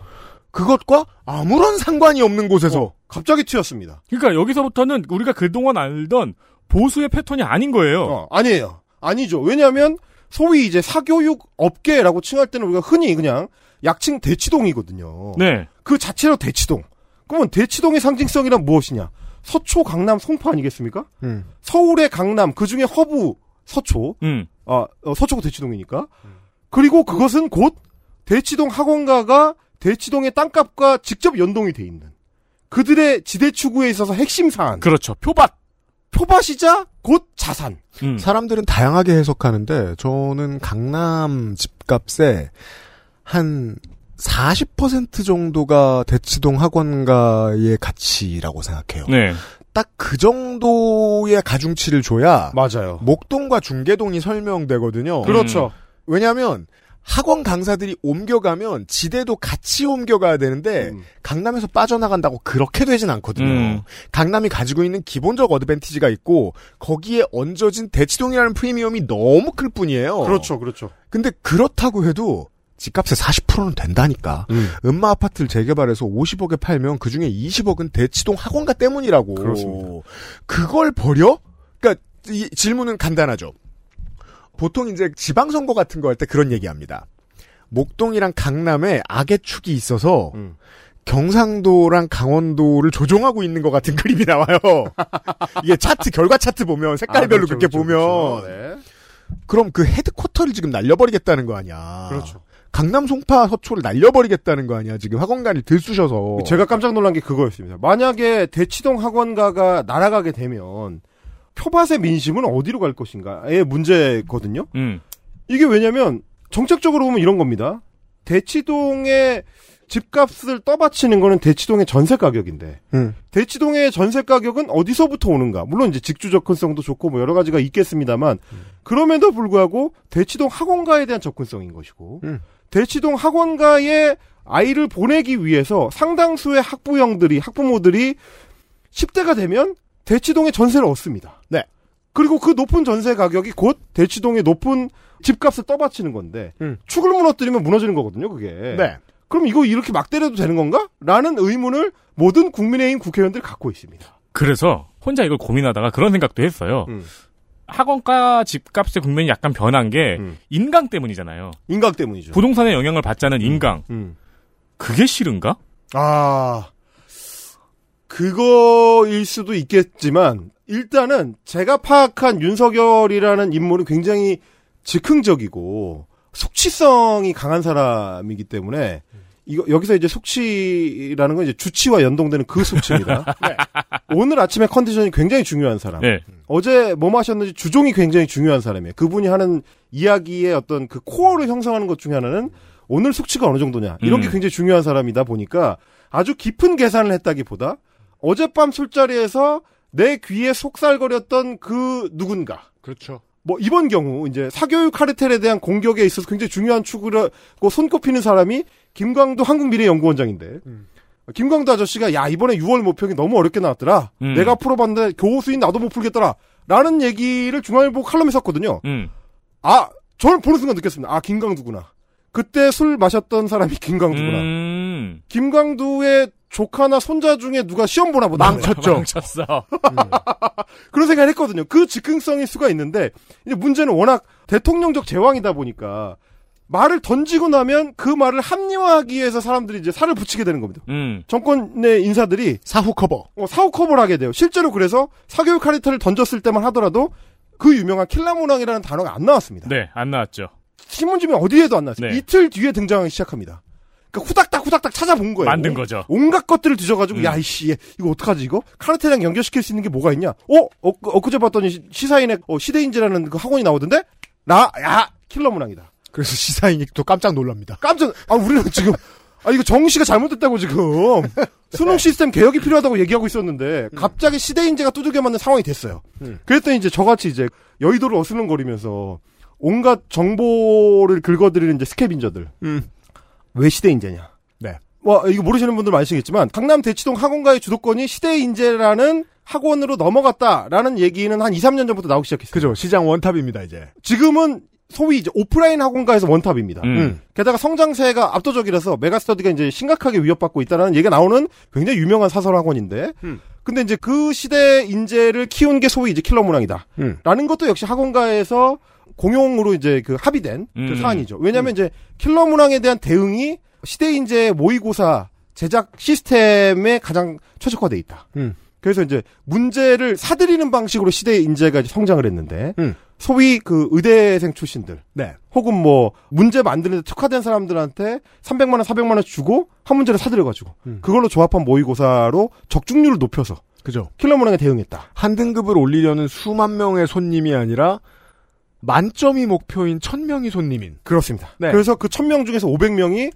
그것과 아무런 상관이 없는 곳에서 갑자기 튀었습니다. 그러니까 여기서부터는 우리가 그동안 알던 보수의 패턴이 아닌 거예요. 어, 아니에요. 아니죠. 왜냐하면 소위 이제 사교육 업계라고 칭할 때는 우리가 흔히 그냥 약칭 대치동이거든요. 네. 그 자체로 대치동. 그러면 대치동의 상징성이란 무엇이냐? 서초, 강남, 송파 아니겠습니까? 음. 서울의 강남, 그 중에 허브, 서초. 음. 아, 어, 서초구 대치동이니까. 그리고 그것은 곧 대치동 학원가가 대치동의 땅값과 직접 연동이 돼 있는 그들의 지대 추구에 있어서 핵심 사안. 그렇죠. 표밭. 표밭이자 곧 자산. 음. 사람들은 다양하게 해석하는데 저는 강남 집값의 한 40% 정도가 대치동 학원가의 가치라고 생각해요. 네. 딱 그 정도의 가중치를 줘야 맞아요. 목동과 중계동이 설명되거든요. 그렇죠. 왜냐하면 학원 강사들이 옮겨가면 지대도 같이 옮겨가야 되는데 강남에서 빠져나간다고 그렇게 되진 않거든요. 음. 강남이 가지고 있는 기본적 어드밴티지가 있고 거기에 얹어진 대치동이라는 프리미엄이 너무 클 뿐이에요. 그렇죠, 그렇죠. 근데 그렇다고 해도 집값의 40%는 된다니까. 음. 마 아파트를 재개발해서 50억에 팔면 그 중에 20억은 대치동 학원가 때문이라고. 그렇습니다. 그걸 버려? 그러니까 이 질문은 간단하죠. 보통 이제 지방선거 같은 거 할 때 그런 얘기합니다. 목동이랑 강남에 악의 축이 있어서 음. 경상도랑 강원도를 조종하고 있는 것 같은 그림이 나와요. 이게 차트 결과 차트 보면 색깔별로 아, 그렇죠, 그렇게 그렇죠, 보면 그렇죠. 네. 그럼 그 헤드쿼터를 지금 날려버리겠다는 거 아니야. 그렇죠. 강남 송파 서초를 날려버리겠다는 거 아니야. 지금 학원가를 들쑤셔서. 제가 깜짝 놀란 게 그거였습니다. 만약에 대치동 학원가가 날아가게 되면 표밭의 민심은 어디로 갈 것인가의 문제거든요. 음. 이게 왜냐면 정책적으로 보면 이런 겁니다. 대치동의 집값을 떠받치는 거는 대치동의 전세 가격인데 음. 대치동의 전세 가격은 어디서부터 오는가? 물론 이제 직주 접근성도 좋고 뭐 여러 가지가 있겠습니다만 그럼에도 불구하고 대치동 학원가에 대한 접근성인 것이고 음. 대치동 학원가에 아이를 보내기 위해서 상당수의 학부형들이 학부모들이 10대가 되면 대치동에 전세를 얻습니다. 네. 그리고 그 높은 전세 가격이 곧 대치동의 높은 집값을 떠받치는 건데 음. 축을 무너뜨리면 무너지는 거거든요, 그게. 네. 그럼 이거 이렇게 막 때려도 되는 건가? 라는 의문을 모든 국민의힘 국회의원들이 갖고 있습니다. 그래서 혼자 이걸 고민하다가 그런 생각도 했어요. 음. 학원가 집값의 국면이 약간 변한 게 인강 때문이잖아요. 인강 때문이죠. 부동산의 영향을 받자는 인강. 음. 그게 싫은가? 아, 그거일 수도 있겠지만, 일단은 제가 파악한 윤석열이라는 인물은 굉장히 즉흥적이고, 숙취성이 강한 사람이기 때문에, 이거, 여기서 이제 숙취라는 건 이제 주치와 연동되는 그 숙취입니다. 오늘 아침에 컨디션이 굉장히 중요한 사람. 네. 어제 뭐 마셨는지 주종이 굉장히 중요한 사람이에요. 그분이 하는 이야기의 어떤 그 코어를 형성하는 것 중에 하나는 오늘 숙취가 어느 정도냐. 이런 게 음. 굉장히 중요한 사람이다 보니까 아주 깊은 계산을 했다기보다 어젯밤 술자리에서 내 귀에 속살거렸던 그 누군가. 그렇죠. 뭐 이번 경우 이제 사교육 카르텔에 대한 공격에 있어서 굉장히 중요한 축을 하고 손꼽히는 사람이 김광도 한국미래연구원장인데 김광도 아저씨가 야 이번에 6월 모평이 너무 어렵게 나왔더라. 음. 내가 풀어봤는데 교수인 나도 못 풀겠더라. 라는 얘기를 중앙일보 칼럼에 썼거든요. 음. 아 저는 보는 순간 느꼈습니다. 아 김광두구나. 그때 술 마셨던 사람이 김광두구나. 음. 김광두의 조카나 손자 중에 누가 시험 보나 보다. 망쳤죠. 망쳤어. 그런 생각을 했거든요. 그 즉흥성일 수가 있는데 이제 문제는 워낙 대통령적 제왕이다 보니까 말을 던지고 나면 그 말을 합리화하기 위해서 사람들이 이제 살을 붙이게 되는 겁니다. 음. 정권의 인사들이 사후 커버. 어, 사후 커버를 하게 돼요. 실제로 그래서 사교육 카리타를 던졌을 때만 하더라도 그 유명한 킬라문항이라는 단어가 안 나왔습니다. 네, 안 나왔죠. 신문지면 어디에도 안 나왔어요. 네. 이틀 뒤에 등장하기 시작합니다. 그러니까 후닥닥 후닥닥 찾아본 거예요. 만든 거죠. 온갖 것들을 뒤져가지고 음. 야 이씨 이거 어떡하지 이거 카르텔이랑 연결시킬 수 있는 게 뭐가 있냐? 어? 어 엊그제 봤더니 시- 시사인의 어, 시대인재라는 그 학원이 나오던데 나 야 킬러 문항이다. 그래서 시사인이 또 깜짝 놀랍니다. 깜짝 아 우리는 지금 아 이거 정시가 잘못됐다고 지금 수능 시스템 개혁이 필요하다고 얘기하고 있었는데 갑자기 시대인재가 두들겨 맞는 상황이 됐어요. 음. 그랬더니 이제 저같이 이제 여의도를 어슬렁거리면서 온갖 정보를 긁어들이는 이제 scavenger들 음. 왜 시대인재냐? 네. 뭐 이거 모르시는 분들 많으시겠지만 강남 대치동 학원가의 주도권이 시대인재라는 학원으로 넘어갔다라는 얘기는 한 2, 3년 전부터 나오기 시작했어요. 그죠. 시장 one top입니다, 이제. 지금은 소위 이제 오프라인 학원가에서 one top입니다. 음. 게다가 성장세가 압도적이라서 메가스터디가 이제 심각하게 위협받고 있다는 얘기가 나오는 굉장히 유명한 사설 학원인데, 음. 근데 이제 그 시대 인재를 키운 게 소위 이제 킬러 문항이다. 음. 라는 것도 역시 학원가에서 공용으로 이제 그 합의된 그 음. 사안이죠. 왜냐하면 이제 킬러 문항에 대한 대응이 시대 인재 모의고사 제작 시스템에 가장 최적화돼 있다. 음. 그래서 이제 문제를 사들이는 방식으로 시대 인재가 이제 성장을 했는데 음. 소위 그 의대생 출신들 네. 혹은 뭐 문제 만드는데 특화된 사람들한테 300만 원, 400만 원 주고 한 문제를 사들여 가지고 음. 그걸로 조합한 모의고사로 적중률을 높여서 그죠. 킬러 문항에 대응했다. 한 등급을 올리려는 수만 명의 손님이 아니라 만점이 목표인 천 명이 손님인. 그렇습니다. 네. 그래서 그 1000명 중에서 500명이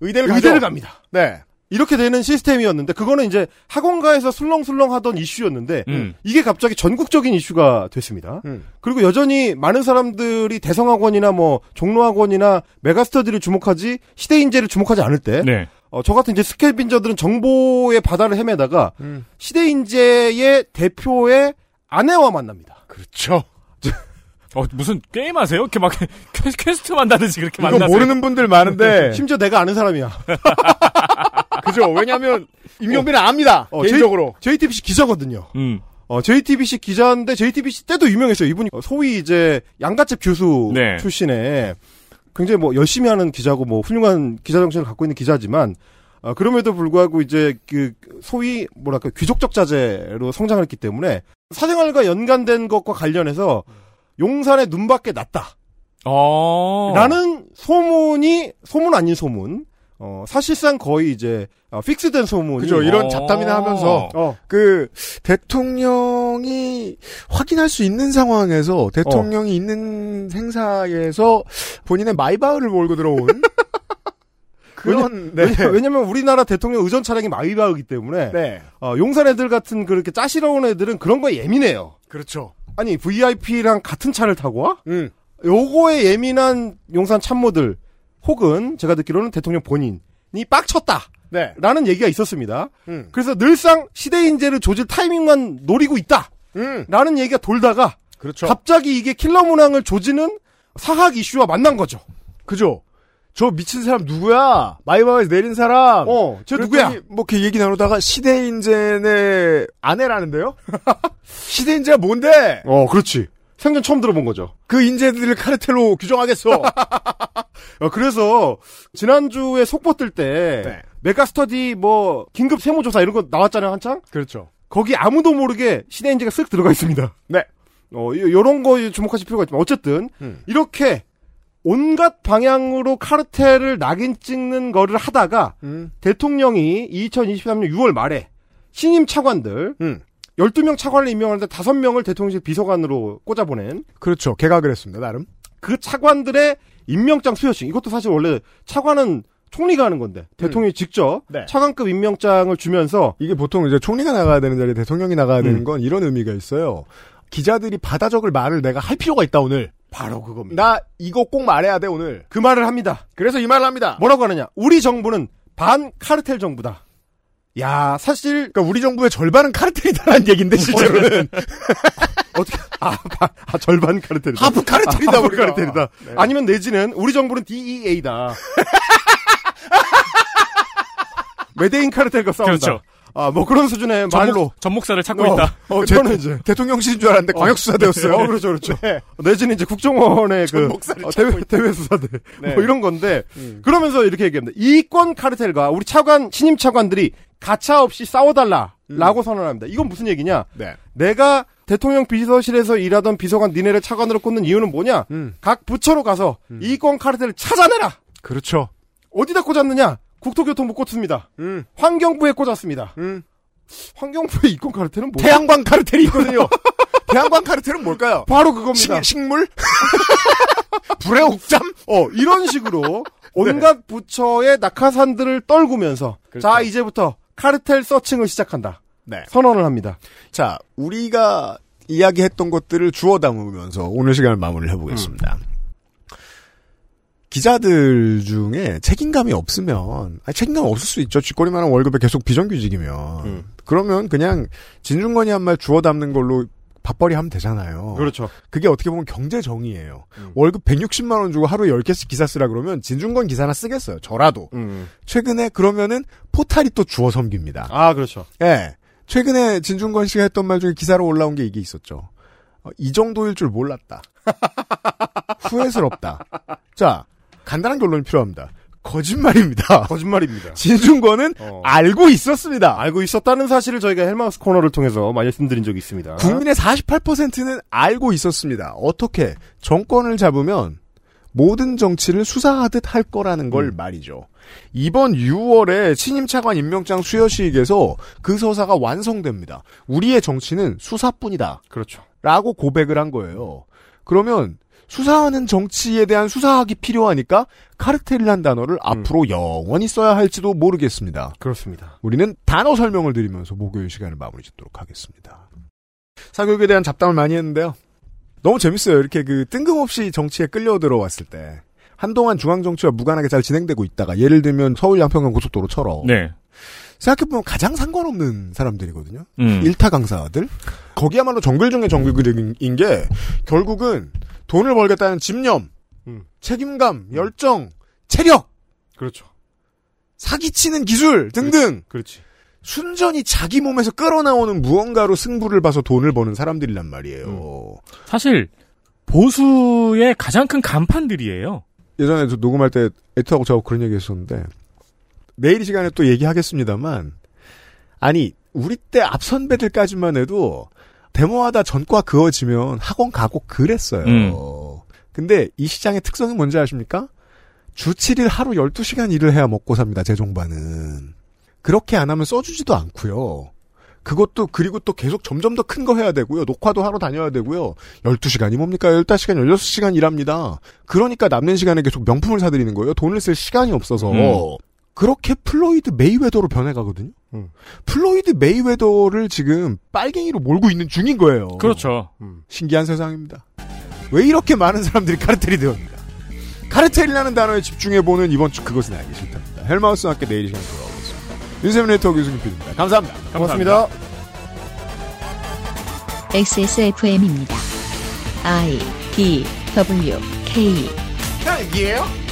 의대를 의대를. 갑니다. 네. 이렇게 되는 시스템이었는데 그거는 이제 학원가에서 술렁술렁 하던 이슈였는데 음. 이게 갑자기 전국적인 이슈가 됐습니다. 그리고 여전히 많은 사람들이 대성학원이나 뭐 종로학원이나 메가스터디를 주목하지 시대인재를 주목하지 않을 때 네. 어, 저 같은 이제 스케빈저들은 정보의 바다를 헤매다가 시대인재의 대표의 아내와 만납니다. 그렇죠. 어, 무슨 게임 하세요? 이렇게 막 que- quest 한다든지 그렇게 만나세요? 모르는 분들 많은데 심지어 내가 아는 사람이야. 그죠? 왜냐하면 임용빈은 압니다. 어, 개인적으로. J, JTBC 기자거든요. 음. 어, JTBC 기자인데 JTBC 때도 유명했어요. 이분이 소위 이제 양갓집 규수 네. 출신의 굉장히 뭐 열심히 하는 기자고 뭐 훌륭한 기자 정신을 갖고 있는 기자지만 어, 그럼에도 불구하고 이제 그 소위 뭐랄까 귀족적 자제로 성장을 했기 때문에 사생활과 연관된 것과 관련해서 용산의 눈밖에 났다. 어. 라는 소문이 소문 아닌 소문. 어, 사실상 거의 이제 어, 픽스된 소문이 그죠. 이런 잡담이나 하면서 어. 그 대통령이 확인할 수 있는 상황에서 대통령이 있는 행사에서 본인의 마이바흐를 몰고 들어온 그런 네. 왜냐, 면 우리나라 대통령 의전 차량이 마이바흐기 때문에 네. 어, 용산 애들 같은 그렇게 짜시러운 애들은 그런 거에 예민해요. 그렇죠. 아니 VIP랑 같은 차를 타고 와? 음. 요거에 예민한 용산 참모들 혹은 제가 듣기로는 대통령 본인이 빡쳤다. 네. 라는 얘기가 있었습니다. 음. 그래서 늘상 시대 인재를 조질 타이밍만 노리고 있다. 음. 라는 얘기가 돌다가 그렇죠. 갑자기 이게 킬러 문항을 조지는 사학 이슈와 만난 거죠. 그죠. 저 미친 사람 누구야? 마이바흐에서 내린 사람. 어, 저 누구야? 뭐 이렇게 얘기 나누다가 시대인재네 아내라는데요? 시대인재가 뭔데? 어, 그렇지. 생전 처음 들어본 거죠. 그 인재들을 카르텔로 규정하겠어. 어, 그래서 지난주에 속보 뜰때 네. 메가스터디 뭐 긴급 세무조사 이런 거 나왔잖아요 한창. 그렇죠. 거기 아무도 모르게 시대인재가 쓱 들어가 있습니다. 네. 어, 요- 요런 거 주목하실 필요가 있지만 어쨌든 음. 이렇게 온갖 방향으로 카르텔을 낙인 찍는 거를 하다가 음. 대통령이 2023년 6월 말에 신임 차관들 음. 12명 차관을 임명하는데 5명을 대통령실 비서관으로 꽂아보낸 그렇죠. 개각을 했습니다, 나름. 그 차관들의 임명장 수여식 이것도 사실 원래 차관은 총리가 하는 건데 대통령이 직접 네. 차관급 임명장을 주면서 이게 보통 이제 총리가 나가야 되는 자리에 대통령이 나가야 되는 음. 건 이런 의미가 있어요. 기자들이 받아 적을 말을 내가 할 필요가 있다, 오늘. 바로 그겁니다. 나 이거 꼭 말해야 돼, 오늘. 그 말을 합니다. 그래서 이 말을 합니다. 뭐라고 하느냐? 우리 정부는 반 카르텔 정부다. 야, 사실 그러니까 우리 정부의 절반은 카르텔이다라는 얘기인데, 실제로는. 어떻게 아, 바- 아, 절반 카르텔이다. 하프 카르텔이다, 아, 하프 우리가. 카르텔이다. 네. 아니면 내지는 우리 정부는 DEA다. 메데인 카르텔과 싸운다. 그렇죠. 아, 뭐 그런 수준의 말로. 전목, 전목사를 찾고 어, 있다. 어, 제- 저는 이제 대통령실인 줄 알았는데 광역수사대였어요. 어, 그렇죠, 그렇죠. 네. 내지는 이제 국정원의 그 어, 대외, 대외 수사대 네. 뭐 이런 건데 음. 그러면서 이렇게 얘기합니다. 이권 카르텔과 우리 차관 신임 차관들이 가차 없이 싸워달라라고 선언합니다. 이건 무슨 얘기냐? 네. 내가 대통령 비서실에서 일하던 비서관 니네를 차관으로 꽂는 이유는 뭐냐? 음. 각 부처로 가서 이권 카르텔을 찾아내라. 그렇죠. 어디다 꽂았느냐? 국토교통부 꽂습니다. 음. 환경부에 꽂았습니다. 음. 환경부의 이권 카르텔은 뭐야? 태양광 카르텔이 있거든요. 태양광 카르텔은 뭘까요? 바로 그겁니다. 식, 식물? 불의 옥잠? 어, 이런 식으로 온갖 부처의 낙하산들을 떨구면서 그렇죠. 자, 이제부터 카르텔 서칭을 시작한다. 네. 선언을 합니다. 자, 우리가 이야기했던 것들을 주워 담으면서 오늘 시간을 마무리를 해보겠습니다. 기자들 중에 책임감이 없으면, 아니, 책임감 없을 수 있죠. 쥐꼬리만한 월급에 계속 비정규직이면. 그러면 그냥 진중권이 한 말 주워 담는 걸로 밥벌이 하면 되잖아요. 그렇죠. 그게 어떻게 보면 경제 정의예요. 월급 160만 원 주고 하루에 10개씩 기사 쓰라 그러면 진중권 기사나 쓰겠어요. 저라도. 음. 최근에 그러면은 포탈이 또 주워 섬깁니다. 아, 그렇죠. 예. 최근에 진중권 씨가 했던 말 중에 기사로 올라온 게 이게 있었죠. 어, 이 정도일 줄 몰랐다. 후회스럽다. 자, 간단한 결론이 필요합니다. 거짓말입니다. 거짓말입니다. 진중권은 어. 알고 있었습니다. 알고 있었다는 사실을 저희가 헬마우스 코너를 통해서 말씀드린 적이 있습니다. 국민의 48%는 알고 있었습니다. 어떻게 정권을 잡으면 모든 정치를 수사하듯 할 거라는 걸 말이죠. 이번 6월에 신임 차관 임명장 수여식에서 그 서사가 완성됩니다. 우리의 정치는 수사뿐이다. 그렇죠. 라고 고백을 한 거예요. 그러면 수사하는 정치에 대한 수사학이 필요하니까 카르텔이란 단어를 앞으로 영원히 써야 할지도 모르겠습니다. 그렇습니다. 우리는 단어 설명을 드리면서 목요일 시간을 마무리 짓도록 하겠습니다. 사교육에 대한 잡담을 많이 했는데요. 너무 재밌어요. 이렇게 그 뜬금없이 정치에 끌려 들어왔을 때 한동안 중앙 정치와 무관하게 잘 진행되고 있다가 예를 들면 서울 양평강 고속도로처럼 네. 생각해보면 가장 상관없는 사람들이거든요. 음. 일타 강사들. 거기야말로 정글 중에 정글인 게 결국은 돈을 벌겠다는 집념, 책임감, 열정, 체력, 그렇죠. 사기치는 기술 등등. 그렇지. 순전히 자기 몸에서 끌어나오는 무언가로 승부를 봐서 돈을 버는 사람들이란 말이에요. 사실 보수의 가장 큰 간판들이에요. 예전에 저 녹음할 때 에트하고 저하고 그런 얘기 했었는데 내일 이 시간에 또 얘기하겠습니다만 아니 우리 때 앞선배들까지만 해도 데모하다 전과 그어지면 학원 가고 그랬어요. 음. 근데 이 시장의 특성이 뭔지 아십니까? 주 7일 하루 12시간 일을 해야 먹고 삽니다. 재종반은. 그렇게 안 하면 써주지도 않고요. 그것도 그리고 또 계속 점점 더 큰 거 해야 되고요. 녹화도 하러 다녀야 되고요. 12시간이 뭡니까? 15시간, 16시간 일합니다. 그러니까 남는 시간에 계속 명품을 사드리는 거예요. 돈을 쓸 시간이 없어서. 음. 그렇게 플로이드 메이웨더로 변해가거든요. 플로이드 메이웨더를 지금 빨갱이로 몰고 있는 중인 거예요. 그렇죠. 신기한 세상입니다. 왜 이렇게 많은 사람들이 카르텔이 되었는가? 카르텔이라는 단어에 집중해보는 이번 주 그것은 알기 싫답니다. 헬마우스와 함께 내일 이 시간에 돌아오겠습니다. 윤세민 네트워크 유승균 PD입니다. 감사합니다. 고맙습니다. XSFM입니다. I D W K 딸기예요?